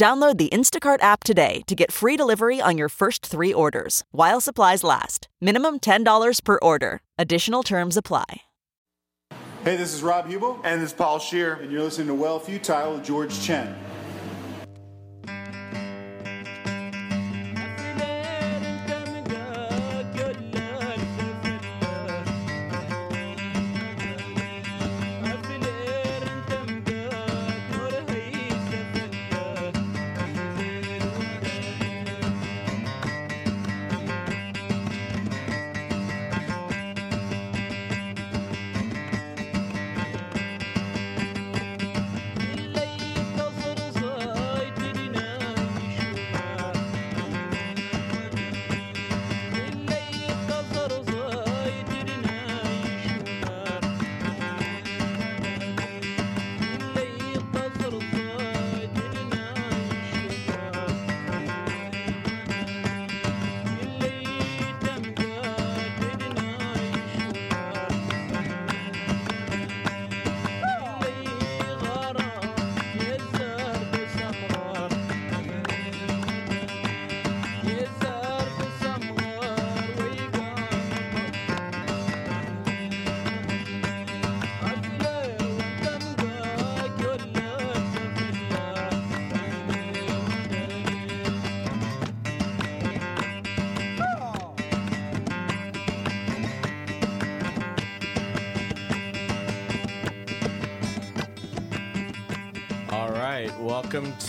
Download the Instacart app today to get free delivery on your first three orders while supplies last. Minimum $10 per order. Additional terms apply. Hey, this is Rob Huebel, And this is Paul Scheer. and you're listening to Well Futile with George Chen.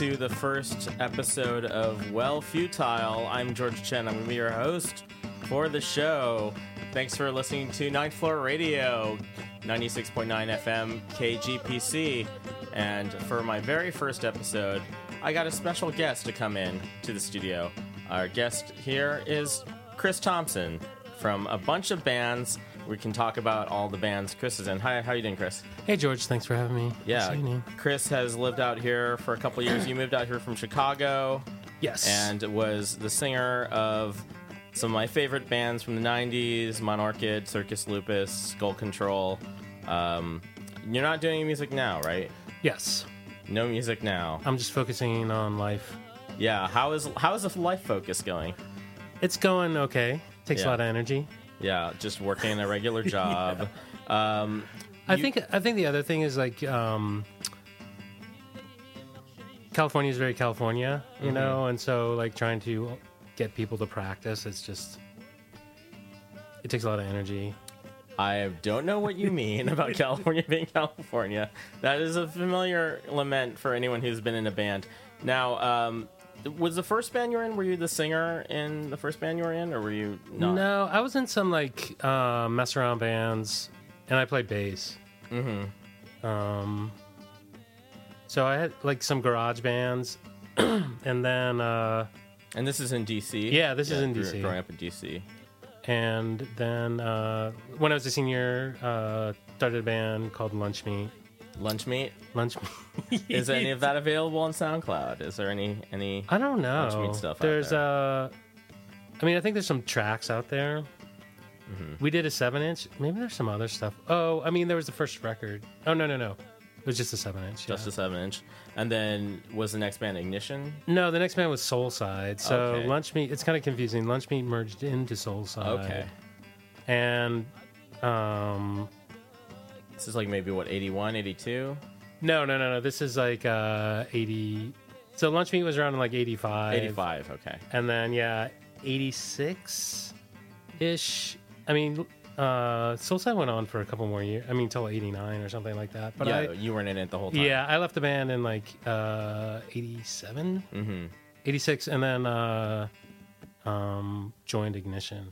To the first episode of Well Futile. I'm George Chen. I'm going to be your host for the show. Thanks for listening to Ninth Floor Radio, 96.9 FM KGPC. And for my very first episode, I got a special guest to come in to the studio. Our guest here is Chris Thomson from a bunch of bands. We can talk about all the bands Chris is in. Hi, how you doing, Chris? Hey George, thanks for having me. Yeah, Chris has lived out here for a couple years. You moved out here from Chicago Yes. and was the singer of some of my favorite bands from the 90s Monorchid, Circus Lupus, Skull Kontrol. Um, you're not doing music now, right? yes, No music now. I'm just focusing on life. Yeah, how is how is the life focus going? It's going okay. Takes Yeah. a lot of energy. Yeah, just working a regular job. um, I You- think I think the other thing is like um, California is very California, you Mm-hmm. know, and so like trying to get people to practice, it's just it takes a lot of energy. I don't know what you mean about California being California. That is a familiar lament for anyone who's been in a band. Now, um, was the first band you were in? Were you the singer in the first band you were in, or were you not? No, I was in some like uh, mess around bands, and I played bass. Mm-hmm. Um, so I had like some garage bands, and then uh, And this is in DC. Yeah, this is in DC. Growing up in DC. and then uh, when I was a senior, uh, started a band called Lunch Meat. Lunch Meat. Lunch Meat. Is any of that available on SoundCloud? Is there any any? I don't know. Lunch Meat stuff out There's there. uh, I mean, I think there's some tracks out there. Mm-hmm. We did a seven inch. Maybe there's some other stuff. Oh, I mean, there was the first record. Oh no, no, no. It was just a seven inch. Just yeah. a seven inch, and then was the next band Ignition? No, the next band was Soulside. So Okay. Lunch Meat, it's kind of confusing. Lunch Meat merged into Soulside. Okay, And um, this is like maybe what 81, 82? no, no, no, no. This is like uh, 80. So Lunch Meat was around like 85. 85. Okay. And then, yeah, 86 ish. I mean, uh, Soulside went on for a couple more years. I mean, till 89 or something like that. But yeah, I, you weren't in it the whole time. yeah, I left the band in like uh, 87, Mm-hmm. 86, and then uh, um, joined Ignition.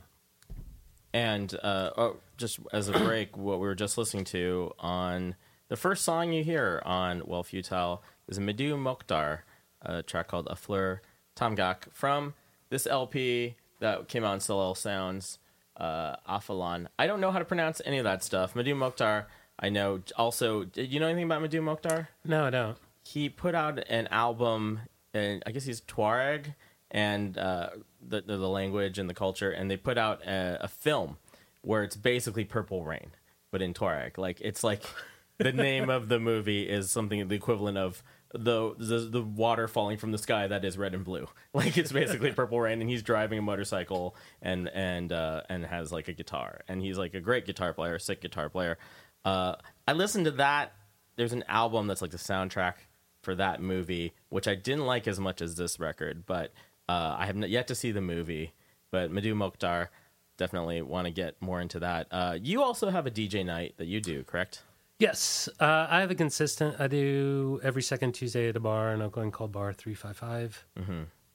And uh, oh, just as a break, what we were just listening to on the first song you hear on Well Futile is Mdou Moctar, a track called A Fleur Tamgak from this LP that came out in Sahel Sounds, uh, Afelan. I don't know how to pronounce any of that stuff. Mdou Moctar, I know. Also, do you know anything about Mdou Moctar? No, I don't. He put out an album, and I guess he's Tuareg, and uh, the, the the language and the culture, and they put out a, a film where it's basically Purple Rain, but in Tuareg. Like it's like the name of the movie is something the equivalent of the, the the water falling from the sky that is red and blue. Like it's basically Purple Rain, and he's driving a motorcycle and and uh, and has like a guitar, and he's like a great guitar player, sick guitar player. Uh, I listened to that. There's an album that's like the soundtrack for that movie, which I didn't like as much as this record, but uh, I have not yet to see the movie. But Mdou Moctar definitely want to get more into that. Uh, you also have a DJ night that you do, correct? Yes, uh, I have a consistent. I do every second Tuesday at a bar in Oakland called Bar Three Five Five,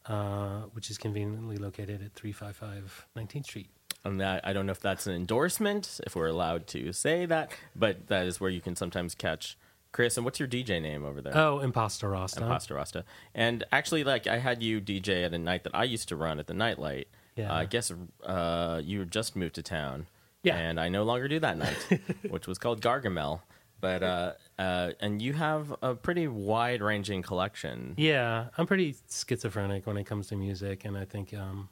uh, which is conveniently located at 355 19th Street. And that I don't know if that's an endorsement, if we're allowed to say that, but that is where you can sometimes catch Chris. And what's your DJ name over there? Oh, Imposter Rasta. Imposter Rasta. And actually, like I had you DJ at a night that I used to run at the Nightlight. Yeah. Uh, I guess uh, you just moved to town. Yeah. And I no longer do that night, which was called Gargamel. But uh, uh, and you have a pretty wide ranging collection. Yeah, I'm pretty schizophrenic when it comes to music, and I think um,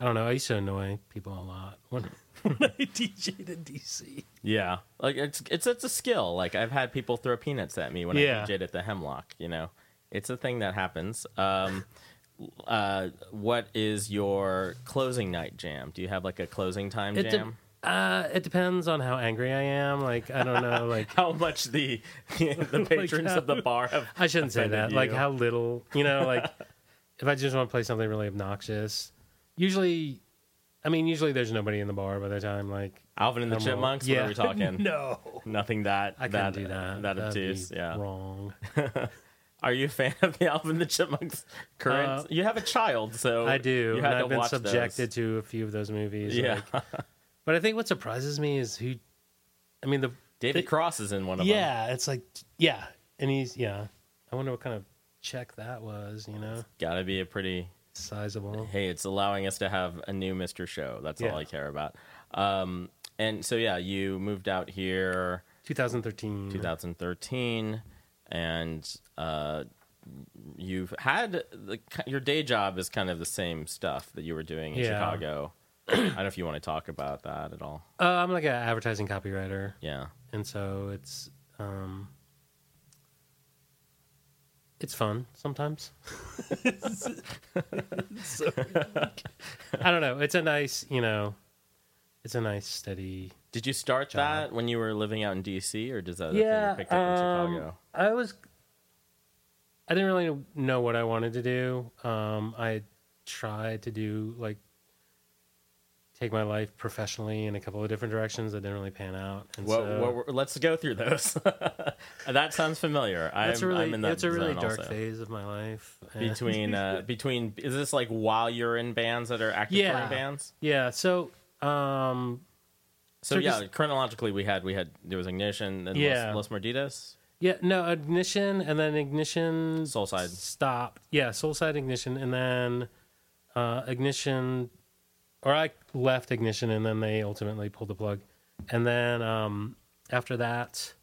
I don't know. I used to annoy people a lot when, when I DJ'd in DC. Yeah, like it's it's it's a skill. Like I've had people throw peanuts at me when Yeah. I DJ'd at the Hemlock. You know, it's a thing that happens. Um, uh, what is your closing night jam? Do you have like a closing time It, de- jam? uh, it depends on how angry I am. Like I don't know. Like How much the the patrons of the bar have? I shouldn't say offended that. Like you? how little, you know, like if I just want to play something really obnoxious, usually, I mean, usually there's nobody in the bar by the time like Alvin and the I'm all- Chipmunks. Yeah. What are we talking? no, Nothing that I that couldn't do that. that That'd obtuse. be Yeah. wrong. Are you a fan of the Alvin and the Chipmunks? Current. Uh, you have a child, so I do. You and had to I've been watch subjected those. to a few of those movies. Yeah. like- but I think what surprises me is who. I mean, the David Cross is in one of them. yeah, it's like yeah, and he's yeah. I wonder what kind of check that was. You know, Got to be a pretty sizable. hey, it's allowing us to have a new Mr. Show. That's all I care about. Um, and so yeah, you moved out here 2013. 2013, and uh, you've had the, your day job is kind of the same stuff that you were doing in Yeah. Chicago. I don't know if you want to talk about that at all. Uh, I'm like an advertising copywriter. Yeah. and so it's um it's fun sometimes So, i don't know it's a nice you know it's a nice steady Did you start Job. that when you were living out in DC, or does that yeah you picked up in um, Chicago? i was i didn't really know what i wanted to do um i tried to do like take my life professionally in a couple of different directions that didn't really pan out and What, so were- let's go through those. that sounds familiar. that's I'm, really I'm in that it's a really dark also. phase of my life between uh, between is this like while you're in bands that are active Yeah. bands? Yeah. So, um, So yeah, chronologically we had we had there was Ignition and Yeah. Los, Los Morditas. yeah, no, ignition, and then ignition. Soulside. Stop. Yeah, soulside ignition, and then uh, ignition, or I left ignition, and then they ultimately pulled the plug, and then um, after that,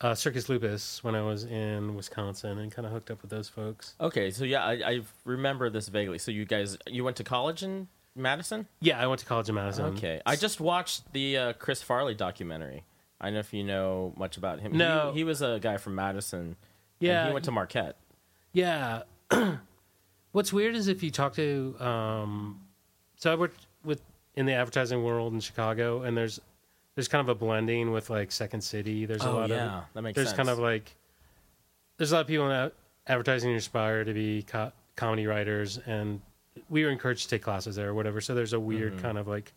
uh, Circus Lupus when I was in Wisconsin, and kind of hooked up with those folks. Okay, so yeah, I, I remember this vaguely. So you guys you went to college in Madison? Yeah, I went to college in Madison. Okay, I just watched the uh, Chris Farley documentary. I don't know if you know much about him. No. he, he was a guy from Madison. and Yeah, he went to Marquette. Yeah. What's weird is if you talk to um so I worked with in the advertising world in Chicago and there's there's kind of a blending with like Second City. There's a Oh, lot yeah, of that makes there's sense. kind of like there's a lot of people in advertising who aspire to be co- comedy writers and we were encouraged to take classes there or whatever. So there's a weird Mm-hmm. kind of like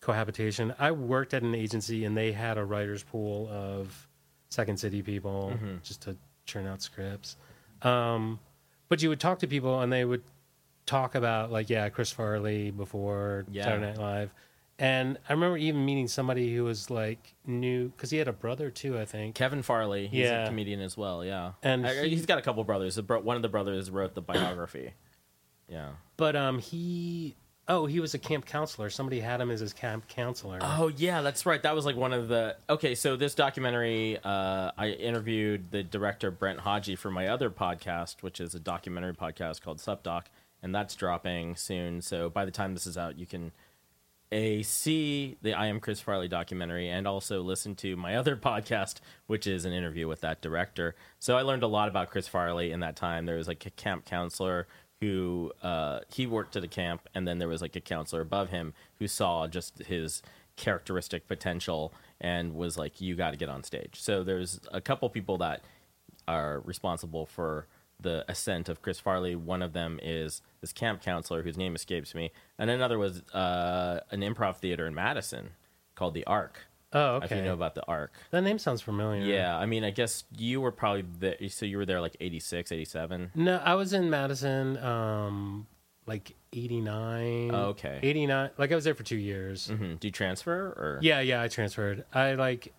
cohabitation. I worked at an agency and they had a writers pool of Second City people Mm-hmm. just to churn out scripts. Um, but you would talk to people and they would talk about like yeah Chris Farley before Yeah. Saturday Night Live, and I remember even meeting somebody who was like new because he had a brother too I think. Kevin Farley, he's Yeah. a comedian as well. Yeah, And I- he- he's got a couple brothers. The One of the brothers wrote the biography. Yeah. But um, he oh he was a camp counselor. Somebody had him as his camp counselor. Oh yeah, that's right. That was like one of the okay. So this documentary, uh, I interviewed the director Brent Hodgie for my other podcast, which is a documentary podcast called Subdoc, and that's dropping soon. So by the time this is out, you can a see the I am Chris Farley documentary and also listen to my other podcast, which is an interview with that director. So I learned a lot about Chris Farley in that time. There was like a camp counselor who uh, he worked at a camp, and then there was like a counselor above him who saw just his characteristic potential and was like, "You got to get on stage." So there's a couple people that are responsible for the ascent of Chris Farley. One of them is this camp counselor whose name escapes me, and another was uh, an improv theater in Madison called the Ark. oh If okay. you know about the Ark. that name sounds familiar. Yeah, I mean, I guess you were probably there. so you were there like 86, 87. No, I was in Madison, um, like eighty nine. Oh, okay. Eighty nine. Like I was there for two years. hmm Do you transfer or Yeah, yeah. I transferred. I like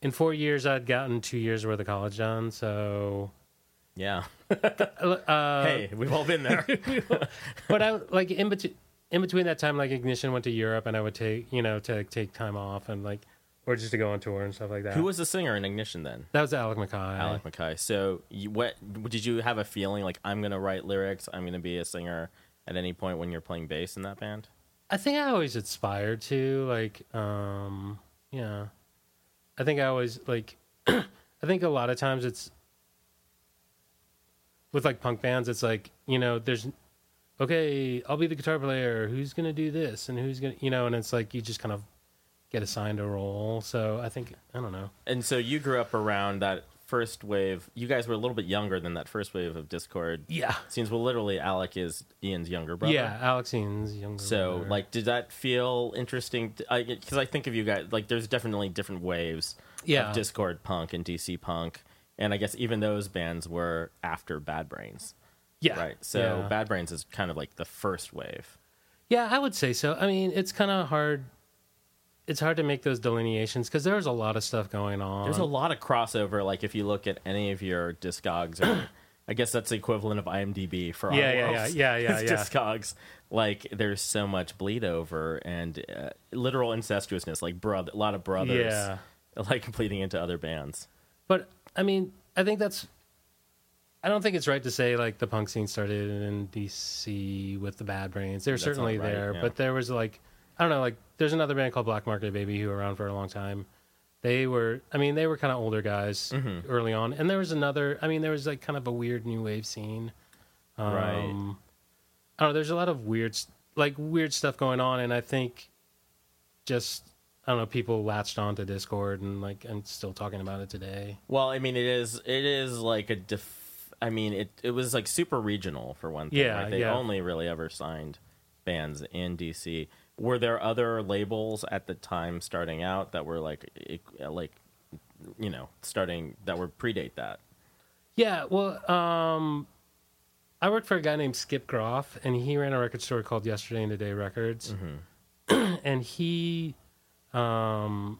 in four years I'd gotten two years worth of college done. So, Yeah. uh, hey, we've all been there. but I like in between in between that time, like Ignition went to Europe, and I would take you know to take time off and like or just to go on tour and stuff like that. Who was the singer in Ignition then? that? Was Alec Mackay. Alec Mackay. So, you, what did you have a feeling like I'm gonna write lyrics? I'm gonna be a singer at any point when you're playing bass in that band? I think I always aspired to like um yeah. I think I always like I think a lot of times it's with like punk bands it's like, you know, there's okay, I'll be the guitar player, who's going to do this and who's going to, you know, and it's like you just kind of get assigned a role. So I think I don't know. And so you grew up around that first wave. You guys were a little bit younger than that first wave of Dischord. Yeah. Seems well, literally, Alec is Ian's younger brother. Yeah, Alex Ian's younger. So, brother. like, did that feel interesting? Because I, think of you guys, like, there's definitely different waves Yeah. of Dischord punk and DC punk. And I guess even those bands were after Bad Brains, yeah. right? So, yeah. Bad Brains is kind of like the first wave. Yeah, I would say so. I mean, it's kind of hard. It's hard to make those delineations because there's a lot of stuff going on. There's a lot of crossover. Like, if you look at any of your Discogs, or I guess that's the equivalent of IMDb for our Yeah, yeah, worlds. yeah, yeah, yeah. Discogs. Like, there's so much bleed over and uh, literal incestuousness, like brother, a lot of brothers, Yeah. like bleeding into other bands. But I mean, I think that's. I don't think it's right to say like the punk scene started in DC with the Bad Brains. They're That's certainly right, there, yeah. but there was like I don't know, like there's another band called Black Market Baby who were around for a long time. They were, I mean, they were kind of older guys Mm-hmm. early on, and there was another. I mean, there was like kind of a weird new wave scene. Um, Right. I don't know. There's a lot of weird, like weird stuff going on, and I think just I don't know. People latched onto Dischord and like and still talking about it today. Well, I mean, it is it is like a def- I mean, it it was like super regional for one thing. Yeah, right? they yeah. only really ever signed bands in DC. Were there other labels at the time starting out that were like like you know starting that were predate that? Yeah, well, um, I worked for a guy named Skip Groff, and he ran a record store called Yesterday and Today Records, and he, um,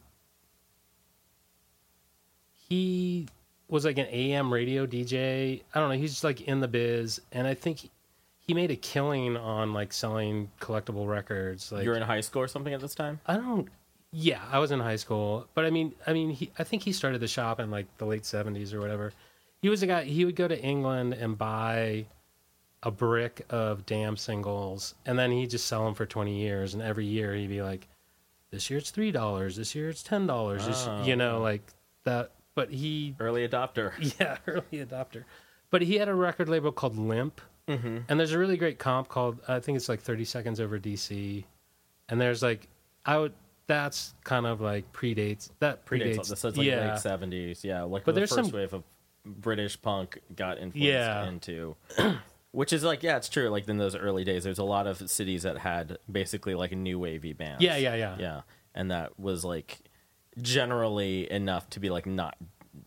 he was like an AM radio DJ. I don't know. He's just like in the biz, and I think he, he made a killing on like selling collectible records. Like you were in high school or something at this time. I don't. Yeah, I was in high school, but I mean, I mean, he, I think he started the shop in like the late seventies or whatever. He was a guy. He would go to England and buy a brick of damn singles, and then he'd just sell them for twenty years. And every year he'd be like, "This year it's three dollars. This year it's ten dollars. Oh. You know, like that." But he, Early adopter. yeah, early adopter. But he had a record label called Limp, Mm-hmm. and there's a really great comp called I think it's like Thirty Seconds Over DC, and there's like I would that's kind of like predates that Predates. predates, So it's like yeah late seventies. Yeah, like But the there's first some- wave of British punk got influenced Yeah. into. Which is like, yeah, it's true. Like in those early days, there's a lot of cities that had basically like a new wavy band. yeah yeah yeah yeah, and that was like generally enough to be like not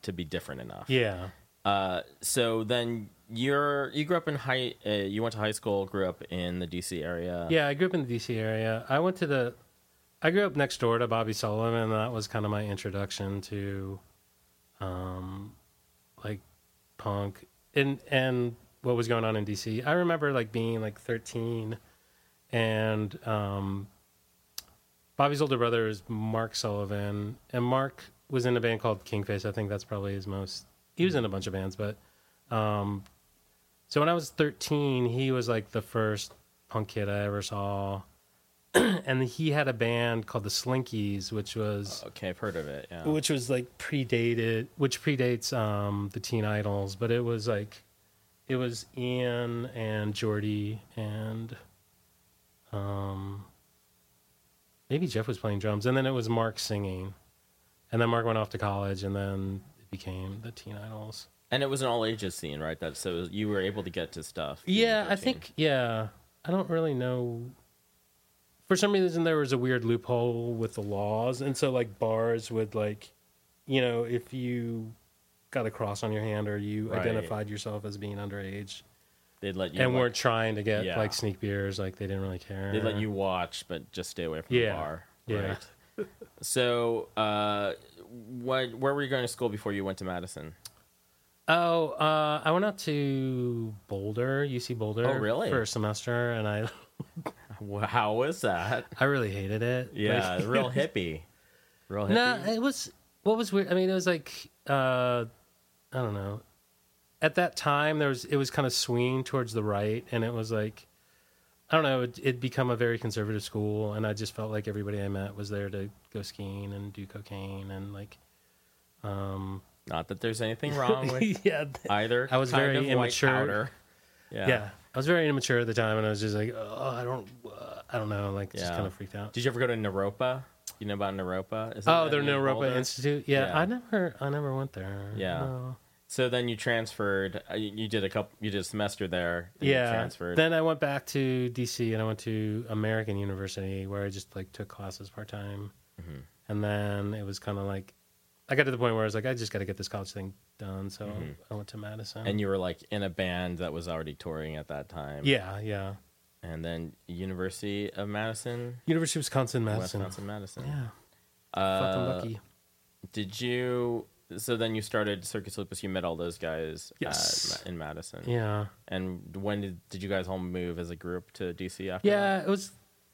to be different enough. yeah Uh, so then you're you grew up in high. Uh, you went to high school. Grew up in the DC area. yeah. I grew up in the DC area. I went to the I grew up next door to Bobby Sullivan, and that was kind of my introduction to, um, like punk and and what was going on in DC. I remember like being like 13 and um, Bobby's older brother is Mark Sullivan, and Mark was in a band called Kingface. I think that's probably his most. He was in a bunch of bands, but um, so when I was 13, he was like the first punk kid I ever saw. and he had a band called the Slinkees, which was Okay, I've heard of it. Yeah. which was like predated, which predates um, the Teen Idles, but it was like it was Ian and Geordie and um, maybe Jeff was playing drums, and then it was Mark singing, and then Mark went off to college, and then it became the Teen Idles. And it was an all ages scene, right? That so you were able to get to stuff. Yeah, I think yeah. I don't really know. For some reason, there was a weird loophole with the laws, and so like bars would like, you know, if you got a cross on your hand or you Right. identified yourself as being underage they'd let you and like, weren't trying to get Yeah. like sneak beers, like they didn't really care. They let you watch, but just stay away from Yeah. the bar. Yeah. Right. so, uh, what, where were you going to school before you went to Madison? Oh, uh, I went out to Boulder, UC Boulder, Oh, really? for a semester, and I How was that? I really hated it. Yeah, Like- real hippie. Real hippie. No, it was what was weird. I mean, it was like uh, I don't know. At that time, there was it was kind of swinging towards the right, and it was like I don't know. It it'd become a very conservative school, and I just felt like everybody I met was there to go skiing and do cocaine and like. Um, Not that there's anything wrong with yeah, either. I was very immature. Yeah. yeah, I was very immature at the time, and I was just like, oh, I don't, uh, I don't know, like just Yeah. kind of freaked out. Did you ever go to Naropa? You know about Naropa? Isn't Oh, the Naropa Institute. Yeah, Yeah. I never, I never went there. Yeah. No. So then you transferred. Uh, you you did a couple. You did a semester there. Then you yeah transferred. then i went back to dc and i went to american university where i just like took classes part-time Mm-hmm. and then it was kind of like i got to the point where i was like i just got to get this college thing done so i went to madison and you were like in a band that was already touring at that time. yeah yeah And then University of Madison, university of wisconsin madison Wisconsin Madison. yeah Uh, fucking lucky Did you? So then you started Circus Lupus. You met all those guys. Yes. Ma- in Madison. yeah And when did did you guys all move as a group to DC after? yeah it was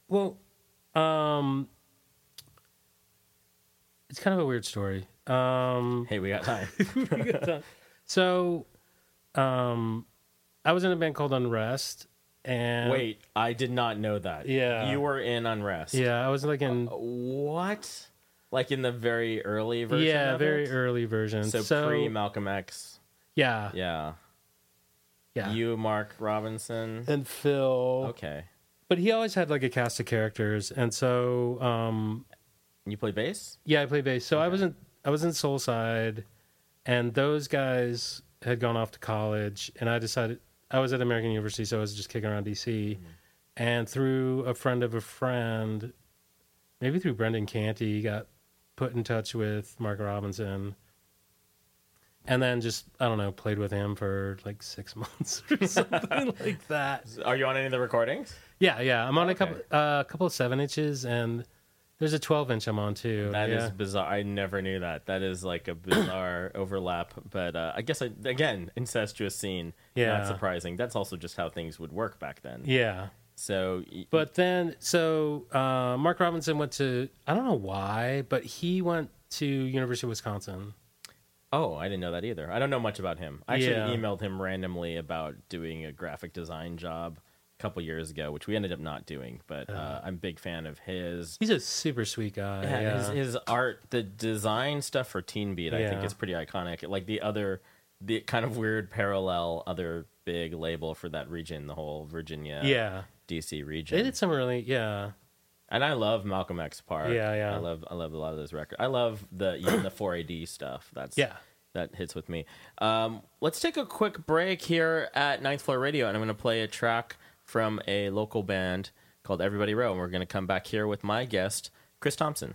well um it's kind of a weird story um? Hey, we got time. So, um, I was in a band called Unrest, and Wait, I did not know that. Yeah. You were in Unrest. yeah, I was like in What? Like in the very early version? yeah, of very it? early version. So, So, pre Malcolm X. yeah, Yeah. yeah, You, Mark Robinson. and Phil. Okay. But he always had like a cast of characters, and so um, You play bass? yeah, I play bass. So I wasn't I was in Soulside, and those guys had gone off to college, and I decided I was at American University, so I was just kicking around DC, and through a friend of a friend, maybe through Brendan Canty, got put in touch with Mark Robinson. And then just I don't know, played with him for like six months or something like that. Are you on any of the recordings? Yeah, yeah. I'm on Okay. a couple, uh, a couple of seven inches, and there's a 12 inch I'm on too. That is yeah. bizarre. I never knew that. That is like a bizarre overlap. But uh, I guess I, again, incestuous scene. Yeah. Not surprising. That's also just how things would work back then. yeah. So, But then, so uh, Mark Robinson went to I don't know why, but he went to University of Wisconsin. oh, I didn't know that either. I don't know much about him. I actually Yeah. emailed him randomly about doing a graphic design job a couple years ago, which we ended up not doing. But uh, I'm a big fan of his. He's a super sweet guy. Yeah, Yeah, His, his art, the design stuff for Teen Beat, I think is pretty iconic. Like the other, the kind of weird parallel other big label for that region, the whole Virginia, yeah. DC region. They did some really yeah. and I love Malcolm X Park. Yeah, yeah. I love, I love a lot of those records. I love the even the 4AD stuff. That's Yeah. that hits with me. Um, let's take a quick break here at Ninth Floor Radio, and I'm going to play a track from a local band called Everybody Row, and we're going to come back here with my guest, Chris Thomson.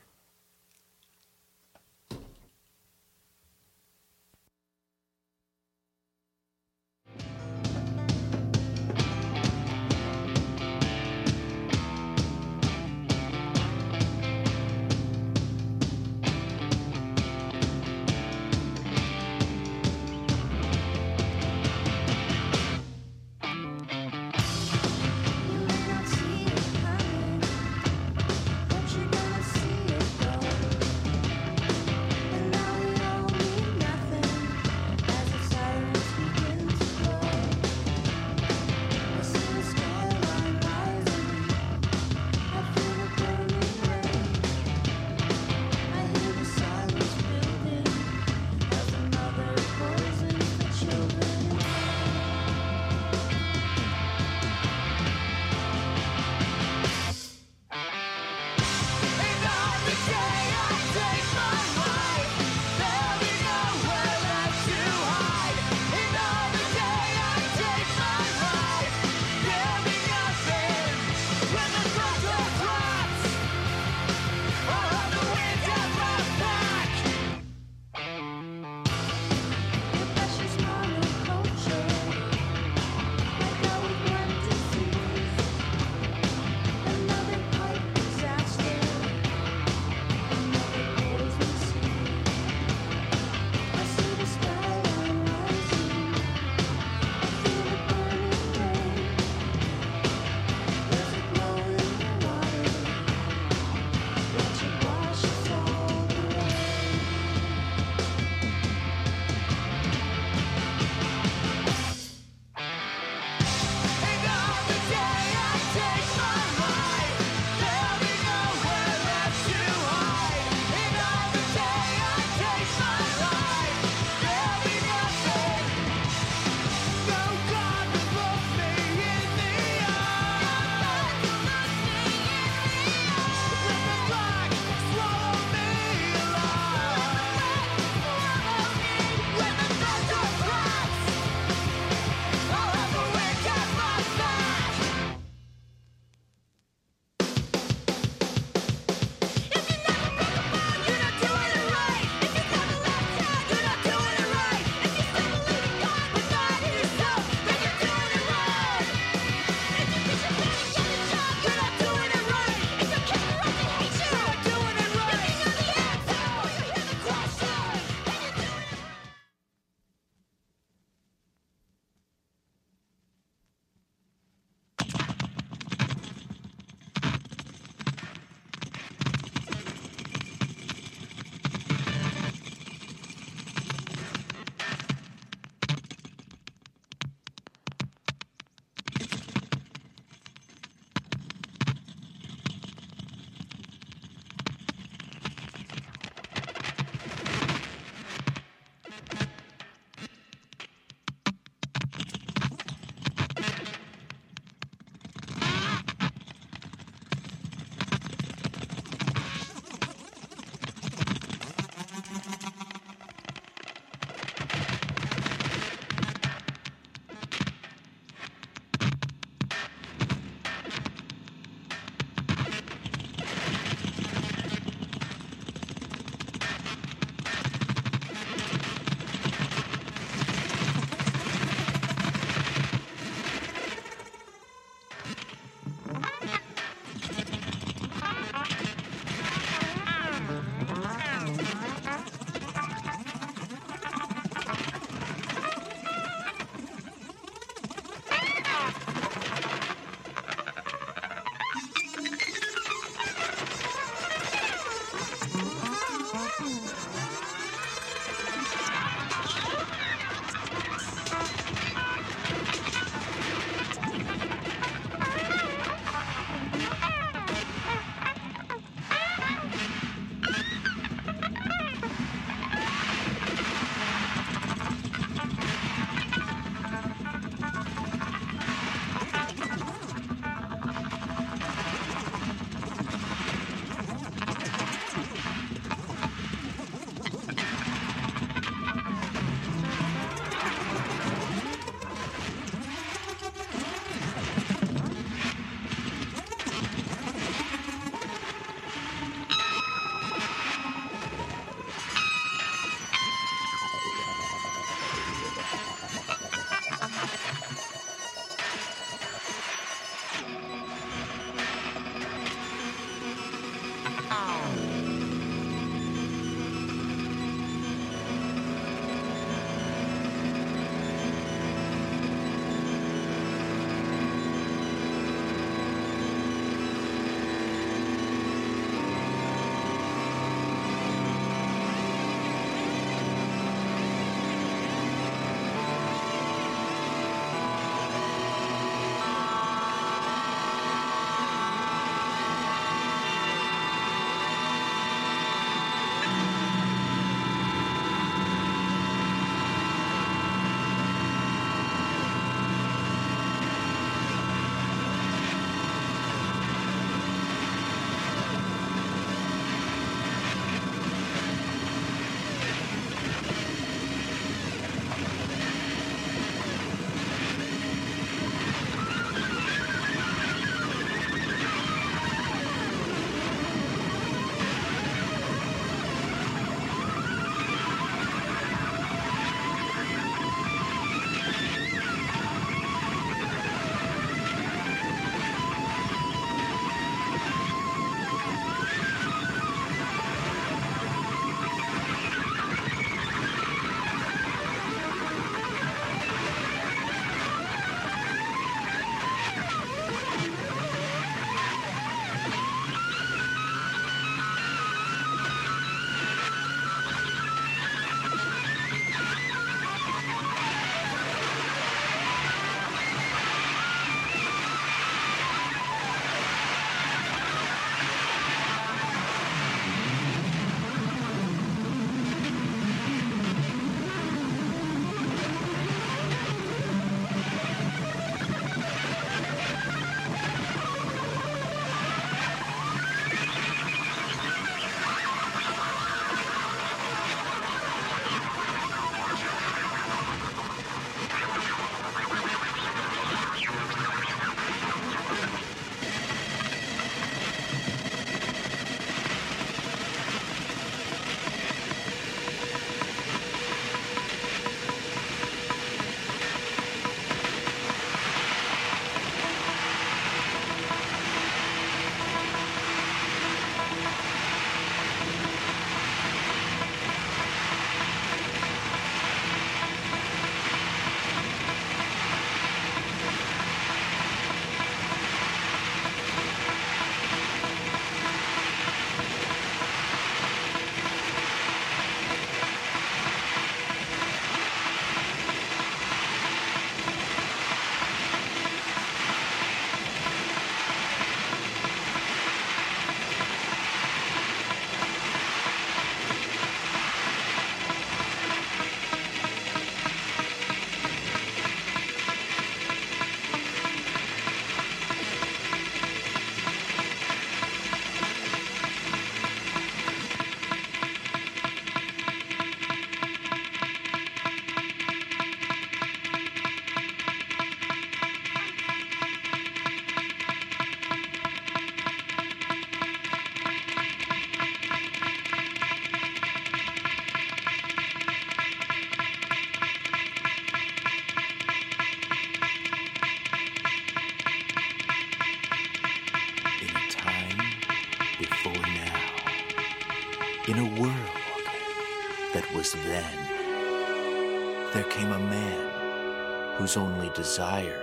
Desire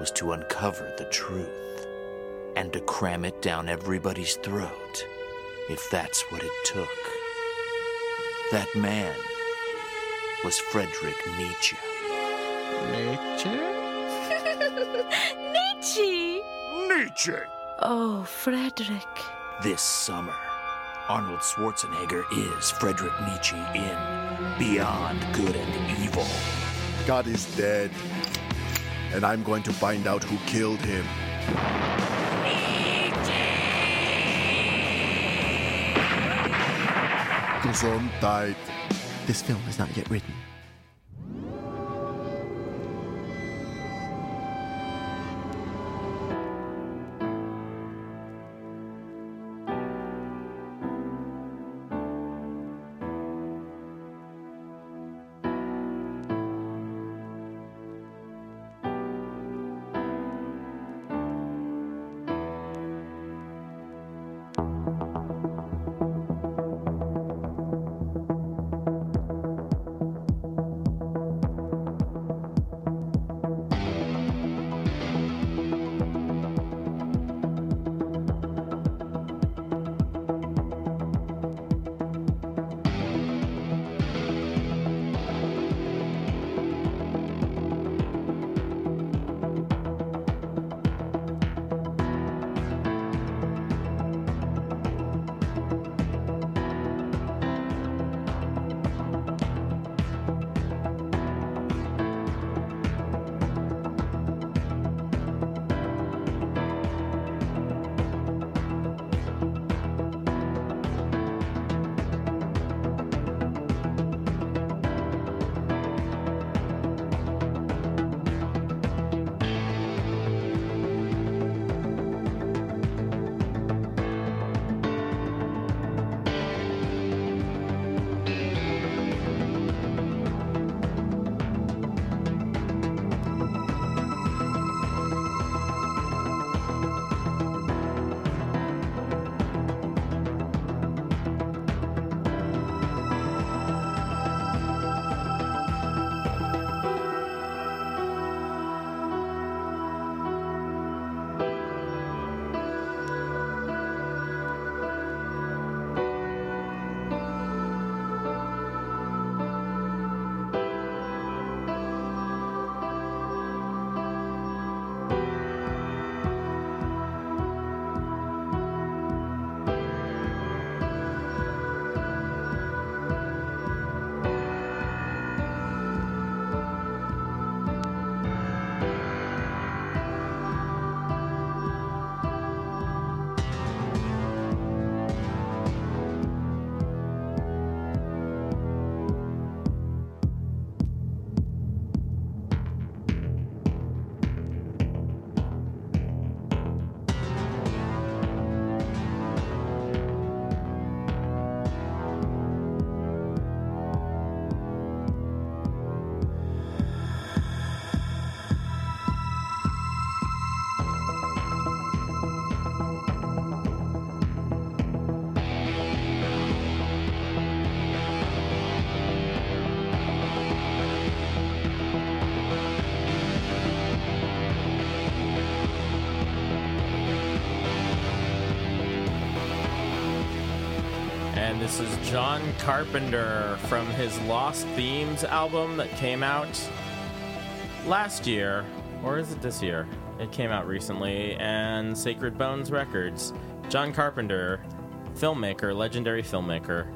was to uncover the truth and to cram it down everybody's throat if that's what it took. That man was Friedrich Nietzsche. Nietzsche? Nietzsche! Nietzsche! Oh, Frederick. This summer, Arnold Schwarzenegger is Friedrich Nietzsche in Beyond Good and Evil. God is dead. And I'm going to find out who killed him. Gesundheit. This film is not yet written. John Carpenter from his Lost Themes album that came out last year. Or is it this year? It came out recently. And Sacred Bones Records. John Carpenter, filmmaker, legendary filmmaker.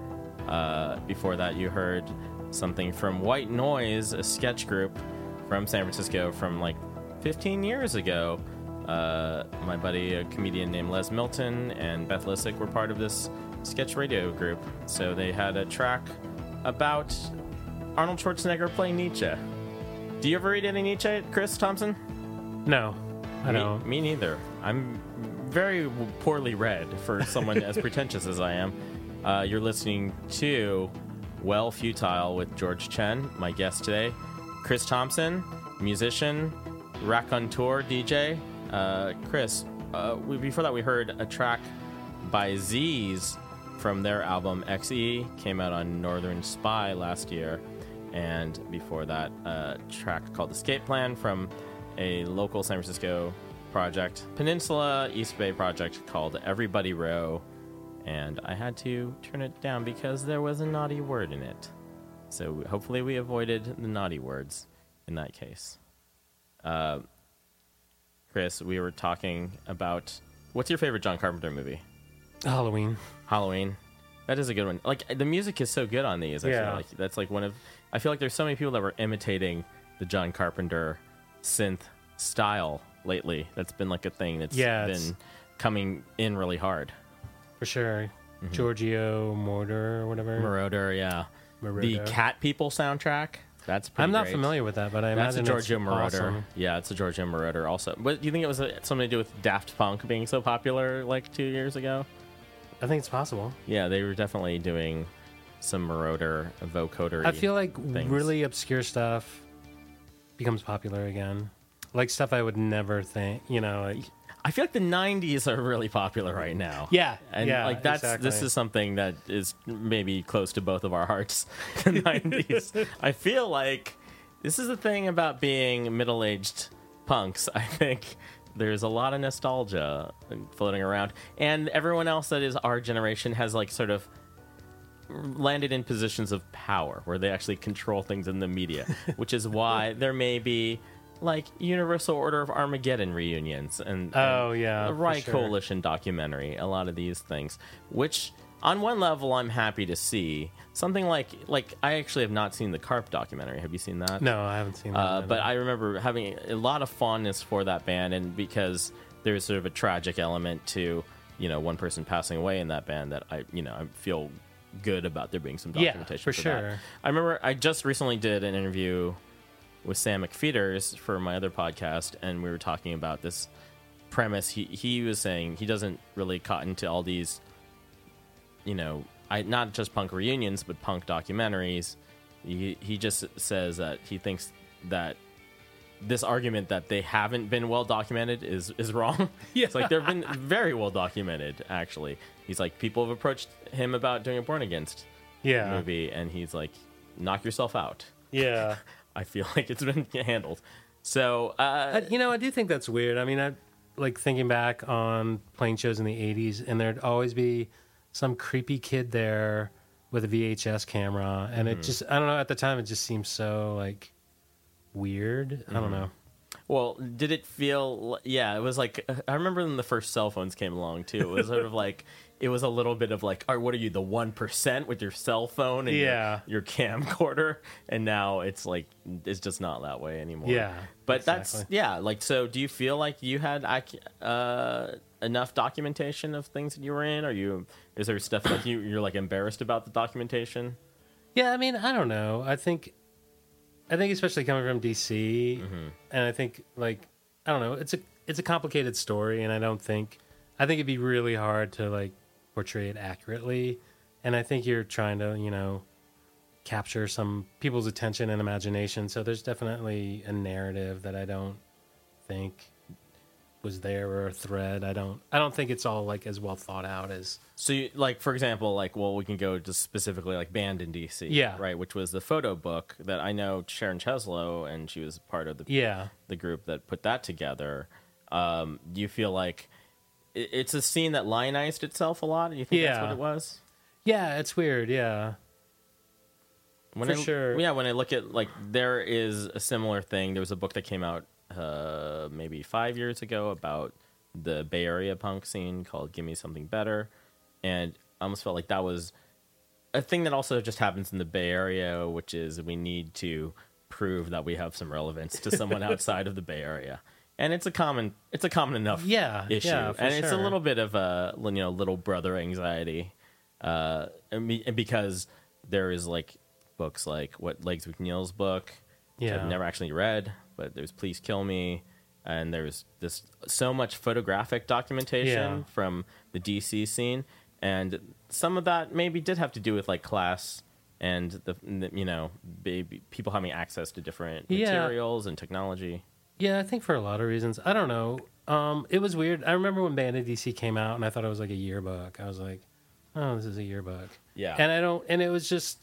Uh, before that, you heard something from White Noise, a sketch group from San Francisco from like 15 years ago. Uh, my buddy, a comedian named Les Milton, and Beth Lisick were part of this sketch radio group. So they had a track about Arnold Schwarzenegger playing Nietzsche. Do you ever read any Nietzsche, Chris Thomson? No, I me, don't. Me neither. I'm very poorly read for someone as pretentious as I am. Uh, you're listening to Well Futile with George Chen, my guest today. Chris Thomson, musician, raconteur, DJ. Uh, Chris, uh, we, before that we heard a track by Zs from their album XE, came out on Northern Spy last year. And before that, a track called Escape Plan from a local San Francisco project, Peninsula East Bay project called Everybody Row. And I had to turn it down because there was a naughty word in it. So hopefully we avoided the naughty words in that case. Uh, Chris, we were talking about what's your favorite John Carpenter movie? Halloween. Halloween. That is a good one. Like the music is so good on these. I Yeah. feel like that's like one of. I feel like there's so many people that were imitating the John Carpenter synth style lately. That's been like a thing that's Yeah, it's- been coming in really hard. For sure. Mm-hmm. Giorgio Mortar or whatever. Moroder, yeah. The Cat People soundtrack. That's pretty I'm not great. familiar with that, but I imagine That's a Giorgio Moroder. awesome. Yeah, it's a Giorgio Moroder also. But do you think it was uh something to do with Daft Punk being so popular like two years ago? I think it's possible. Yeah, they were definitely doing some Moroder vocoder. I feel like things. really obscure stuff becomes popular again. Like stuff I would never think, you know, like I feel like the '90s are really popular right now. Yeah, and yeah, like that's this is something that is maybe close to both of our hearts. The '90s. I feel like this is the thing about being middle-aged punks. I think there's a lot of nostalgia floating around, and everyone else that is our generation has like sort of landed in positions of power where they actually control things in the media, which is why there may be like Universal Order of Armageddon reunions and, Oh, and yeah, for Right sure. Coalition documentary, a lot of these things, which on one level I'm happy to see. Something like like I actually have not seen the Carp documentary. Have you seen that? no, I haven't seen that. Uh, but I remember having a lot of fondness for that band, and because there's sort of a tragic element to you know one person passing away in that band, that I you know I feel good about there being some documentation. Yeah, for that. sure. I remember I just recently did an interview with Sam McPheeters for my other podcast, and we were talking about this premise. He he was saying he doesn't really cotton to all these, you know, I not just punk reunions, but punk documentaries. He he just says that he thinks that this argument that they haven't been well documented is is wrong. Yeah. It's like they've been very well documented. Actually, he's like people have approached him about doing a Born Against yeah, movie, and he's like, knock yourself out. yeah. I feel like it's been handled. So, uh, I, you know, I do think that's weird. I mean, I like thinking back on playing shows in the '80s, and there'd always be some creepy kid there with a VHS camera, and Mm-hmm. it just—I don't know. At the time, it just seemed so like weird. I don't Mm-hmm. know. well, did it feel? Yeah, it was like I remember when the first cell phones came along too. It was sort of like it was a little bit of like, "All right, what are you, the one percent with your cell phone and your- Yeah. your, camcorder?" And now it's like it's just not that way anymore. Yeah, but that's yeah. Like, so do you feel like you had uh, enough documentation of things that you were in? Are you? Is there stuff like you you're like embarrassed about the documentation? Yeah, I mean, I don't know. I think, I think especially coming from DC, Mm-hmm. and I think like I don't know. It's a it's a complicated story, and I don't think I think it'd be really hard to like portray it accurately. And I think you're trying to you know capture some people's attention and imagination. So there's definitely a narrative that I don't think was there or a thread. I don't I don't think it's all like as well thought out as So, you, like for example, like well, we can go just specifically like banned in DC, Yeah. right, which was the photo book that I know Sharon Cheslow, and she was part of the yeah. the group that put that together. Um, do you feel like it, it's a scene that lionized itself a lot? Do you think that's what it was? Yeah, it's weird. Yeah. When For I, sure. Yeah, when I look at like there is a similar thing. There was a book that came out uh, maybe five years ago about the Bay Area punk scene called "Give Me Something Better," and I almost felt like that was a thing that also just happens in the Bay Area, which is we need to prove that we have some relevance to someone outside of the Bay Area. And it's a common, it's a common enough Yeah, issue, yeah, and it's a little bit of a you know little brother anxiety, uh, and be- and because there is like books like what Legs McNeil's book, which Yeah. I've never actually read, but there's Please Kill Me, and there's this so much photographic documentation Yeah. from the DC scene, and some of that maybe did have to do with like class and the, you know baby, people having access to different Yeah. materials and technology. Yeah, I think for a lot of reasons. I don't know. Um, it was weird. I remember when Banned in DC came out, and I thought it was like a yearbook. I was like, oh, this is a yearbook. Yeah. And I don't, and it was just,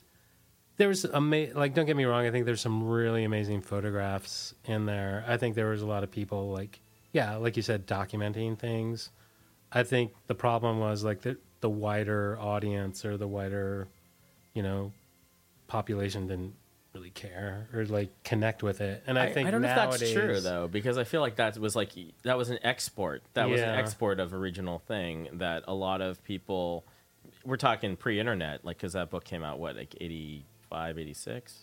there was ama- like, don't get me wrong. I think there's some really amazing photographs in there. I think there was a lot of people like, yeah, like you said, documenting things. I think the problem was like the, the wider audience or the wider, you know, population didn't really care or like connect with it. And I, think I don't know if that's true though, because I feel like that was like that was an export. That was an export of original thing that a lot of people. We're talking pre-internet, like because that book came out what like 85, 86?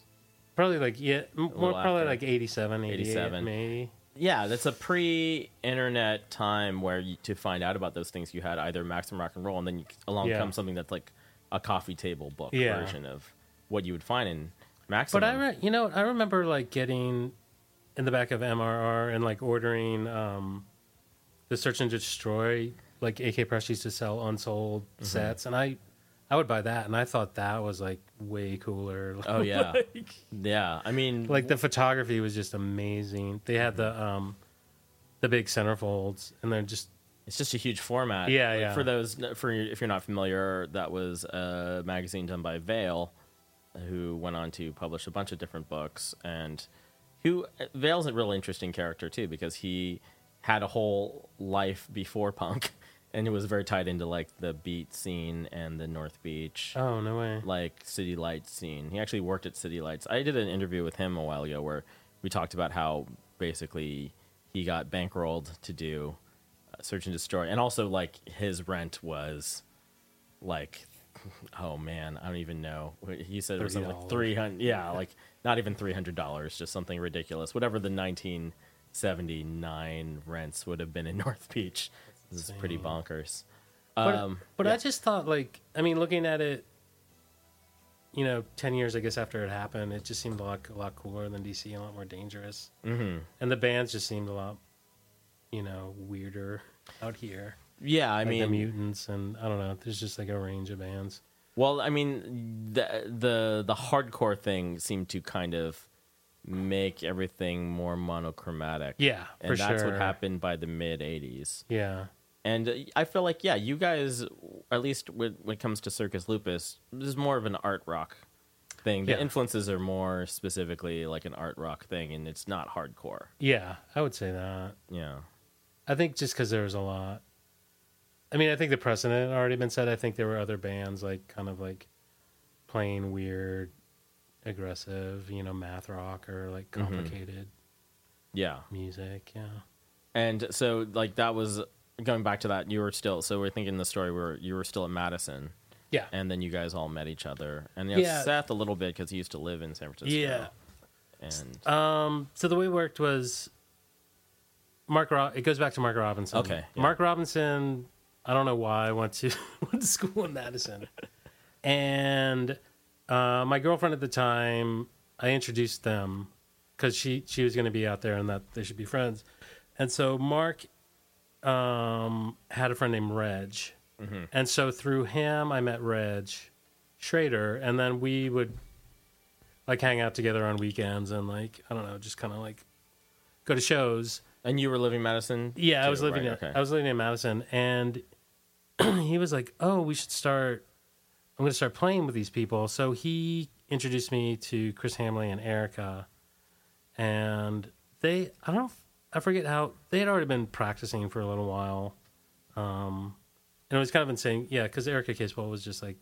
Probably like, yeah, more probably after. like 87, 87. maybe. Yeah, that's a pre-internet time where you, to find out about those things, you had either Maximum Rock and Roll, and then you, along Yeah. comes something that's like a coffee table book Yeah. version of what you would find in Maximum. But I, re- you know, I remember like getting in the back of MRR and like ordering um, the Search and Destroy. Like AK Press used to sell unsold Mm-hmm. sets, and I, I would buy that, and I thought that was like way cooler. oh yeah, like, yeah. I mean, like the photography was just amazing. They had the um, the big centerfolds, and they're just It's just a huge format. Yeah, Like, yeah. For those, for if you're not familiar, that was a magazine done by Vale, who went on to publish a bunch of different books, and who Vale's a really interesting character too because he had a whole life before punk, and it was very tied into like the beat scene and the North Beach. oh no way. like City Lights scene. He actually worked at City Lights. I did an interview with him a while ago where we talked about how basically he got bankrolled to do uh, Search and Destroy, and also like his rent was like, oh man, I don't even know. He said it was something like $30. three hundred. Yeah, like not even three hundred dollars, just something ridiculous. Whatever the nineteen seventy nine rents would have been in North Beach. This is pretty bonkers. But, Um, but yeah. I just thought, like, I mean, looking at it, you know, ten years, I guess after it happened, it just seemed a lot, a lot cooler than DC, a lot more dangerous, mm-hmm. and the bands just seemed a lot, you know, weirder out here. yeah, I Like mean, the mutants, and I don't know. There's just like a range of bands. Well, I mean, the the the hardcore thing seemed to kind of make everything more monochromatic. Yeah, and that's sure. what happened by the mid '80s. Yeah, And uh, I feel like, yeah, you guys, at least when, when it comes to Circus Lupus, this is more of an art rock thing. The Yeah. influences are more specifically like an art rock thing, and it's not hardcore. yeah, I would say that. Yeah. I think just because there was a lot. I mean, I think the precedent had already been set. I think there were other bands like kind of like playing weird, aggressive, you know, math rock or like Mm-hmm. complicated Yeah. music. Yeah. And so, like, that was going back to that. You were still, so we're thinking the story where you were still at Madison. Yeah. and then you guys all met each other. And yeah, Yeah. Seth a little bit because he used to live in San Francisco. Yeah. and Um. So the way it worked was Mark. Ro- it goes back to Mark Robinson. Okay, yeah. Mark Robinson. I don't know why I went to went to school in Madison, and uh, my girlfriend at the time. I introduced them because she she was going to be out there and that they should be friends, and so Mark um, had a friend named Reg, and so through him I met Reg Schrader, and then we would like hang out together on weekends and like I don't know, just kind of like go to shows. and you were living in Madison. Yeah, I was living right? in Okay. I was living in Madison, and he was like, "Oh, we should start. I'm going to start playing with these people." So he introduced me to Chris Hamley and Arika, and they I don't know I forget how they had already been practicing for a little while, um, and it was kind of insane. Yeah, because Arika Casebolt was just like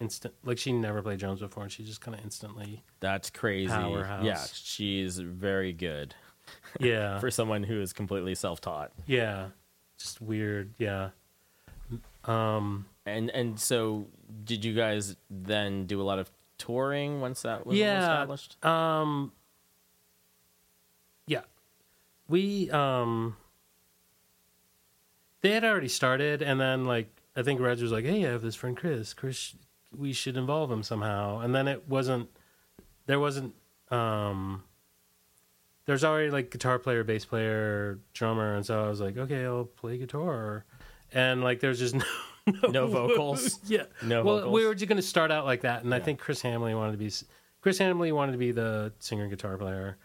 instant, like she never played drums before, and she just kind of instantly, That's crazy. Powerhouse. Yeah, she's very good yeah, for someone who is completely self-taught. yeah, just weird, yeah. Um, And and so, did you guys then do a lot of touring once that was Yeah. established? Um Yeah. We um they had already started and then like I think Reg was like, Hey, I have this friend Chris. Chris we should involve him somehow. And then it wasn't there wasn't um there's already like guitar player, bass player, drummer, and so I was like, Okay, I'll play guitar and like there's just no No vocals. yeah. No well, vocals? we were just going to start out like that, and I think Chris Hamley wanted to be Chris Hamley wanted to be the singer and guitar player,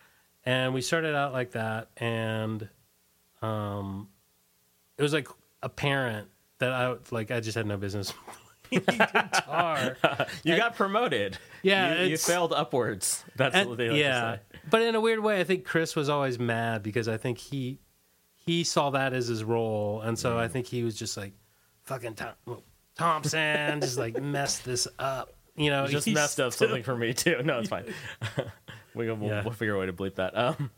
and we started out like that, and um, it was like apparent that I like I just had no business guitar. you got promoted. Yeah, you, you failed upwards. That's And- what they like yeah, to say. but in a weird way, I think Chris was always mad because I think he he saw that as his role, and so Mm. I think he was just like, "Fucking Tom, Thomson, just like mess this up." You know, just messed up something for me too. No, it's fine. we, will Yeah. we'll figure a way to bleep that. Um,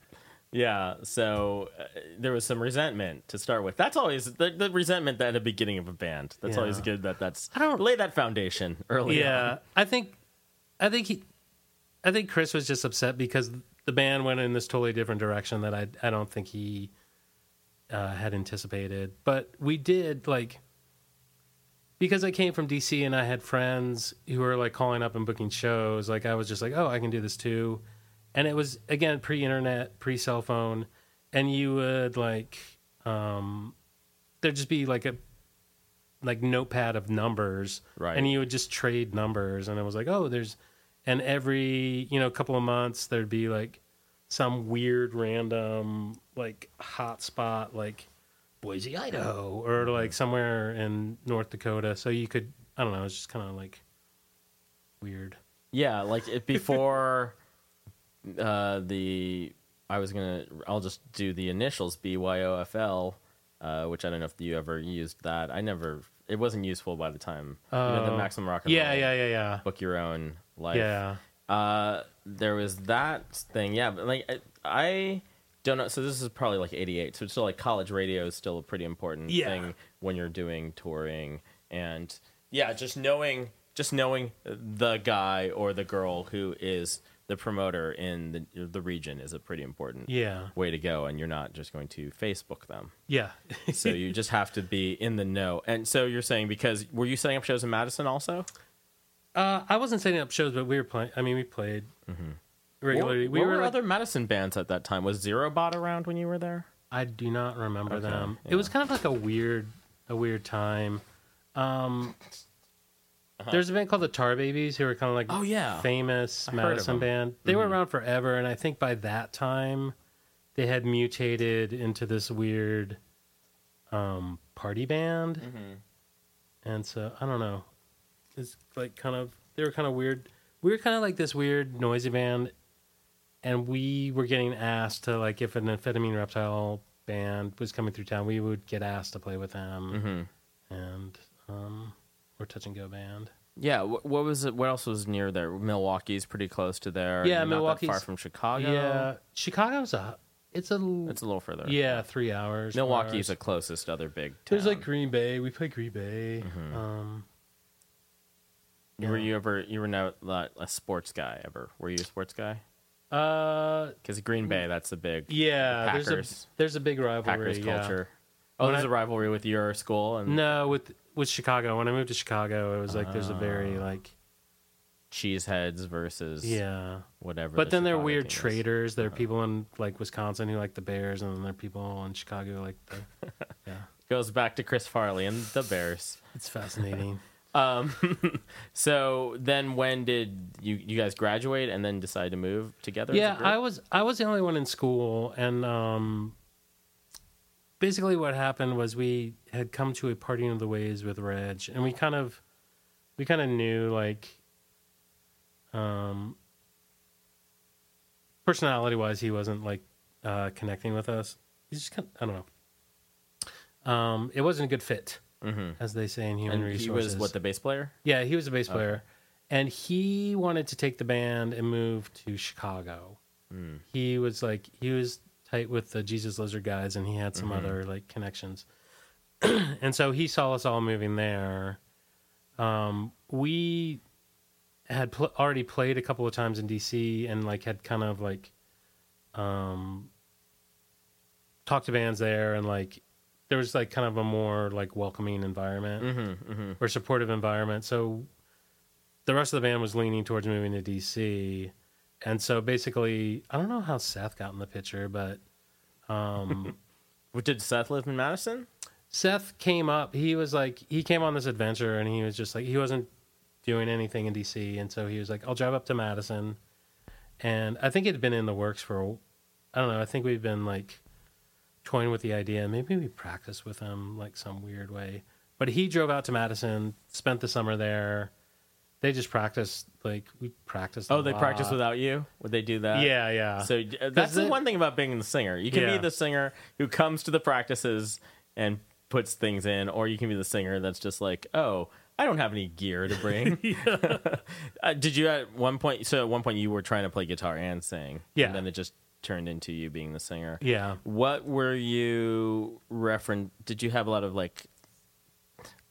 yeah. So uh, there was some resentment to start with. That's always the, the resentment at the beginning of a band. That's Yeah. always good. That that's I don't- lay that foundation early. Yeah, on. I think, I think he, I think Chris was just upset because the band went in this totally different direction that I I don't think he uh, had anticipated. But we did like because I came from DC and I had friends who were like calling up and booking shows. Like I was just like, oh, I can do this too, and it was again pre-internet, pre-cell phone, and you would like um, there'd just be like a like notepad of numbers. Right. and you would just trade numbers. And it was like oh there's and every you know couple of months there'd be like some weird random like hot spot like boise idaho or like somewhere in north dakota. So you could i don't know it's just kind of like weird. Yeah, like it before uh, the I was gonna I'll just do the initials BYOFL, uh, which I don't know if you ever used that. I never. It wasn't useful by the time. Even the Oh. maximum rock and yeah roll yeah yeah yeah book your own life. yeah Uh, there was that thing. Yeah, but like I, I don't know. So this is probably like '88. So it's still like college radio is still a pretty important Yeah. thing when you're doing touring. And yeah, just knowing, just knowing the guy or the girl who is the promoter in the the region is a pretty important yeah way to go. And you're not just going to Facebook them. yeah So you just have to be in the know. And so you're saying because were you setting up shows in Madison also? uh, i wasn't setting up shows but we were playing i mean we played regularly What, we what were were like, other Madison bands at that time? Was Zero Bot around when you were there? I do not remember Okay, them. yeah. It was kind of like a weird, a weird time. Um, There's a band called the Tar Babies who are kind of like Uh-huh. Oh, yeah. famous Madison band. They were Mhm. around forever, and I think by that time they had mutated into this weird um, party band. Mm-hmm. And so I don't know. It's like kind of they were kind of weird. We were kind of like this weird noisy band, and we were getting asked to like if an amphetamine reptile band was coming through town, we would get asked to play with them. Mm-hmm. And um, we're touch and go band. Yeah. What, what was it? What else was near there? Milwaukee's pretty close to there. Yeah, You're not that Milwaukee's- far from Chicago. Yeah, Chicago's a it's a it's a little further. yeah three hours. Milwaukee's the closest other big. Town. There's like Green Bay. We play Green Bay. Mhm. Um, You were you ever you were not a sports guy ever? Were you a sports guy? uh, Because Green Bay, that's a big yeah. the There's a Packers there's a big rivalry. Packers yeah. culture. Oh, When there's I- a rivalry with your school and No, with with Chicago. When I moved to Chicago, it was like there's a very Ah. like cheeseheads versus yeah. whatever. But the then there are Chicago weird is. traders. There are people in like Wisconsin who like the Bears, and then there are people in Chicago who like the. Yeah, Goes back to Chris Farley and the Bears. it's fascinating. Um, so then when did you you guys graduate and then decide to move together? as a yeah, group? I was I was the only one in school, and um, basically what happened was we had come to a parting of the ways with Reg, and we kind of we kind of knew like um personality wise he wasn't like uh connecting with us he's just kind of, i don't know um it wasn't a good fit Mhm. as they say in human and resources he was what the bass player. yeah, he was a bass player, and he wanted to take the band and move to Chicago. Mm. He was like he was tight with the Jesus Lizard guys, and he had some Mhm. other like connections. and so he saw us all moving there. Um, we had pl- already played a couple of times in DC, and like had kind of like um, talked to bands there, and like there was like kind of a more like welcoming environment Mm-hmm, mm-hmm. or supportive environment. So the rest of the band was leaning towards moving to DC. And so basically, I don't know how Seth got in the picture, but um, Did Seth live in Madison? Seth came up. He was like, he came on this adventure and he was just like, he wasn't doing anything in DC. And so he was like, I'll drive up to Madison. And I think it had been in the works for, I don't know, I think we've been like toying with the idea. Maybe we practice with him like some weird way. but he drove out to Madison, spent the summer there. They just practice like we practice. Oh, they practice without you? Would they do that? Yeah, yeah. So uh, that's the it. one thing about being the singer. You can be the singer who comes to the practices and puts things in, or you can be the singer that's just like, oh, I don't have any gear to bring. uh, did you at one point? So at one point you were trying to play guitar and sing, Yeah. and then it just turned into you being the singer. yeah. What were you referen? Did you have a lot of like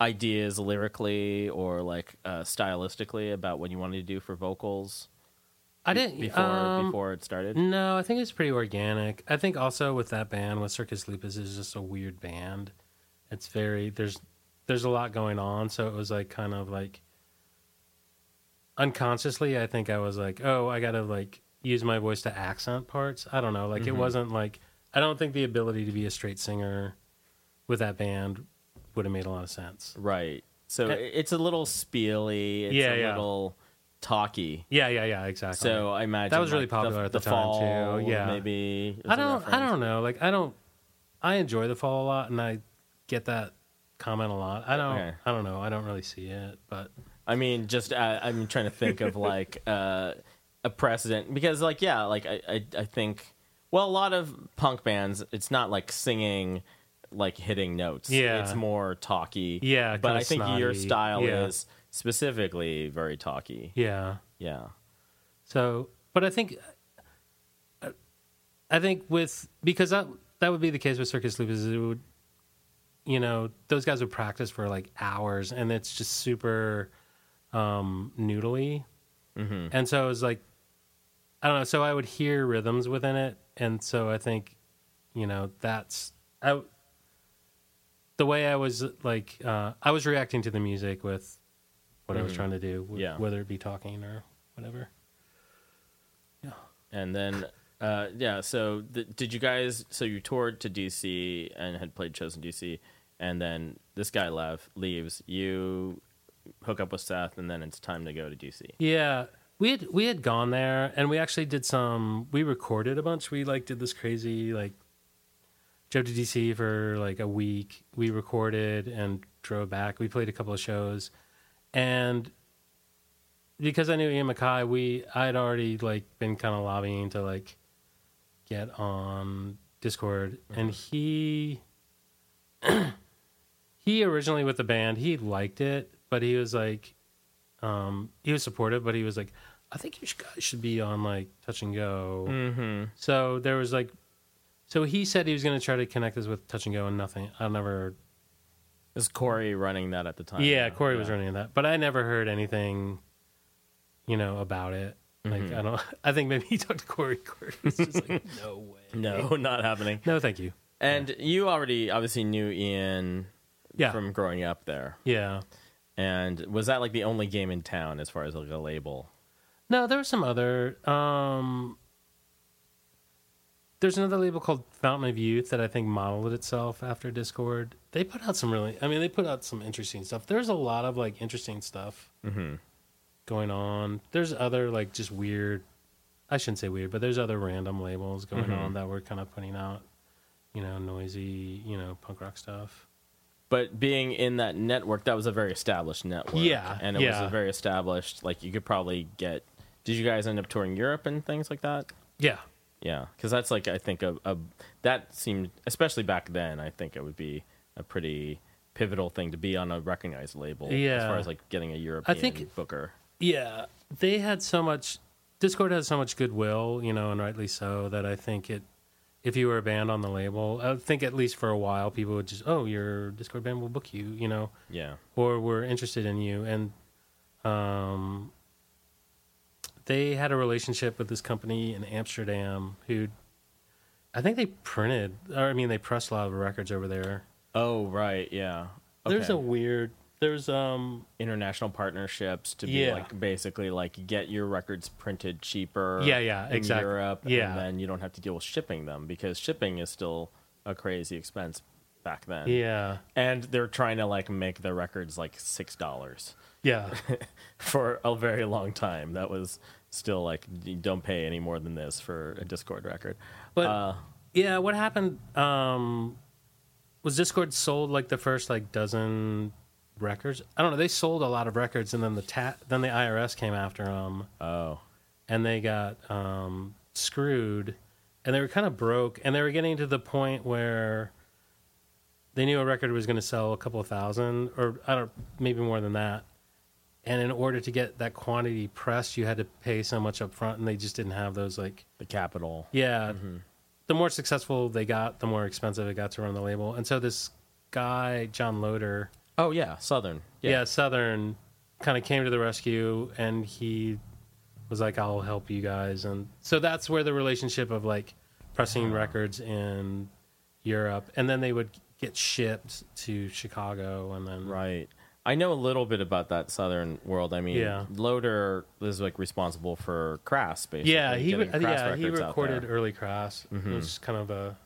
ideas lyrically or like uh, stylistically about what you wanted to do for vocals I didn't before um, before it started? No, I think it's pretty organic. I think also with that band, with Circus Lupus, is just a weird band. It's very there's there's a lot going on, so it was like kind of like unconsciously. I think I was like, oh, I gotta like use my voice to accent parts. I don't know, like it wasn't like I don't think the ability to be a straight singer with that band would have made a lot of sense. Right. So Eh. it's a little spiely. It's Yeah, a yeah. little talky. Yeah, yeah, yeah, exactly. So I imagine That was really like, popular at the time, fall, too, yeah. maybe. is I a don't. I reference. don't know. Like I don't. I enjoy the fall a lot, and I get that comment a lot. I don't. Okay. I don't know. I don't really see it, but I mean, just uh, I'm trying to think of like uh, a precedent because, like, yeah, like I, I, I think, well, a lot of punk bands, it's not like singing, like hitting notes. Yeah. it's more talky. Yeah, but I think your style Yeah. is specifically very talky. yeah. Yeah. So, but I think, I think with because that that would be the case with Circus Lupus. It would, you know, those guys would practice for like hours, and it's just super um noodly. Mm-hmm. And so it was like, I don't know. So I would hear rhythms within it, and so I think, you know, that's I. The way I was like, uh, I was reacting to the music with what I was trying to do, w- Mm-hmm. Yeah. whether it be talking or whatever. Yeah. And then, uh, yeah. So, did you guys? So you toured to DC and had played shows in DC, and then this guy left, leaves. You hook up with Seth, and then it's time to go to DC. Yeah, we had we had gone there, and we actually did some. We recorded a bunch. We like did this crazy like drove to DC for like a week. We recorded and drove back. We played a couple of shows, and because I knew Ian MacKaye, we I had already like been kind of lobbying to like get on Dischord, and he he originally with the band he liked it, but he was like um, he was supportive, but he was like, I think you should, guys should be on like Touch and Go. Mm-hmm. So there was like, so he said he was going to try to connect us with Touch and Go, and nothing. I never. Is Corey running that at the time? yeah, Corey was running that, but I never heard anything, you know, about it. Like Mm-hmm. I don't. I think maybe he talked to Corey. Corey was just like, no way. No, not happening. No, thank you. And you already obviously knew Ian Yeah. from growing up there. Yeah. And was that like the only game in town as far as like a label? No, there was some other. Um, there's another label called Fountain of Youth that I think modeled itself after Dischord. They put out some really, I mean, they put out some interesting stuff. There's a lot of like interesting stuff mm-hmm. going on. There's other like just weird. I shouldn't say weird, but there's other random labels going mm-hmm. on that we're kind of putting out, you know, noisy, you know, punk rock stuff. But being in that network, that was a very established network. Yeah, And it yeah. was a very established, like you could probably get. Did you guys end up touring Europe and things like that? Yeah, Yeah. Because that's like, I think, a, a. That seemed, especially back then, I think it would be a pretty pivotal thing to be on a recognized label. Yeah. As far as like getting a European think- booker. Yeah, they had so much. Dischord has so much goodwill, you know, and rightly so. That I think it, if you were a band on the label, I think at least for a while, people would just, oh, your Dischord band will book you, you know, Yeah. or we're interested in you, and um, they had a relationship with this company in Amsterdam who, I think they printed, or I mean, they pressed a lot of records over there. Oh, right. Yeah. There's a weird, there's um, international partnerships to be Yeah. like basically like get your records printed cheaper. Yeah, yeah, in exact- Europe, yeah. and then you don't have to deal with shipping them because shipping is still a crazy expense back then. yeah, and they're trying to like make the records like six dollars yeah. for a very long time. That was still like don't pay any more than this for a Dischord record. But Uh, yeah, what happened um, was Dischord sold like the first like dozen records? I don't know. They sold a lot of records, and then the ta- then the IRS came after them, Oh, and they got um, screwed, and they were kind of broke, and they were getting to the point where they knew a record was going to sell a couple of thousand, or I don't, maybe more than that. And in order to get that quantity pressed, you had to pay so much up front, and they just didn't have those like the capital. yeah. Mm-hmm. The more successful they got, the more expensive it got to run the label. And so this guy, John Loder, Oh yeah, Southern. yeah, Southern, kind of came to the rescue and he was like, I'll help you guys. And so that's where the relationship of like pressing records in Europe and then they would get shipped to Chicago and then. Right. I know a little bit about that southern world. I mean, Yeah. Loder is like responsible for Crass, basically. Yeah, he re- yeah he recorded. Mm-hmm. early Crass. It was kind of a.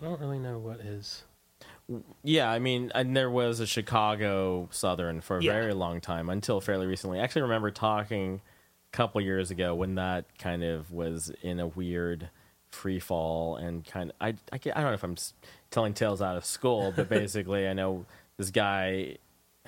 I don't really know what his. Yeah, I mean, and there was a Chicago Southern for a Yeah. very long time until fairly recently. I actually remember talking a couple years ago when that kind of was in a weird free fall and kind of I I, I don't know if I'm telling tales out of school, but basically I know this guy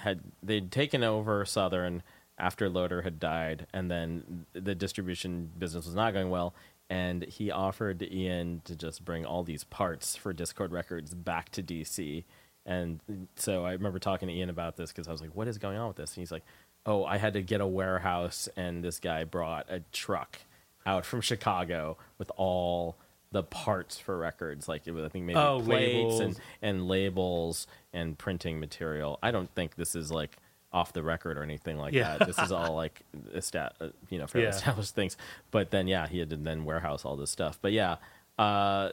had they'd taken over Southern after Loder had died, and then the distribution business was not going well. And he offered Ian to just bring all these parts for Dischord Records back to DC. And so I remember talking to Ian about this because I was like, "What is going on with this?" And he's like, "Oh, I had to get a warehouse, and this guy brought a truck out from Chicago with all the parts for records, like it was, I think maybe Oh, plates labels. and and labels and printing material. I don't think this is like off the record or anything like Yeah. that. This is all like esta- uh, you know fairly Yeah. established things. But then yeah, he had to then warehouse all this stuff. But yeah, uh,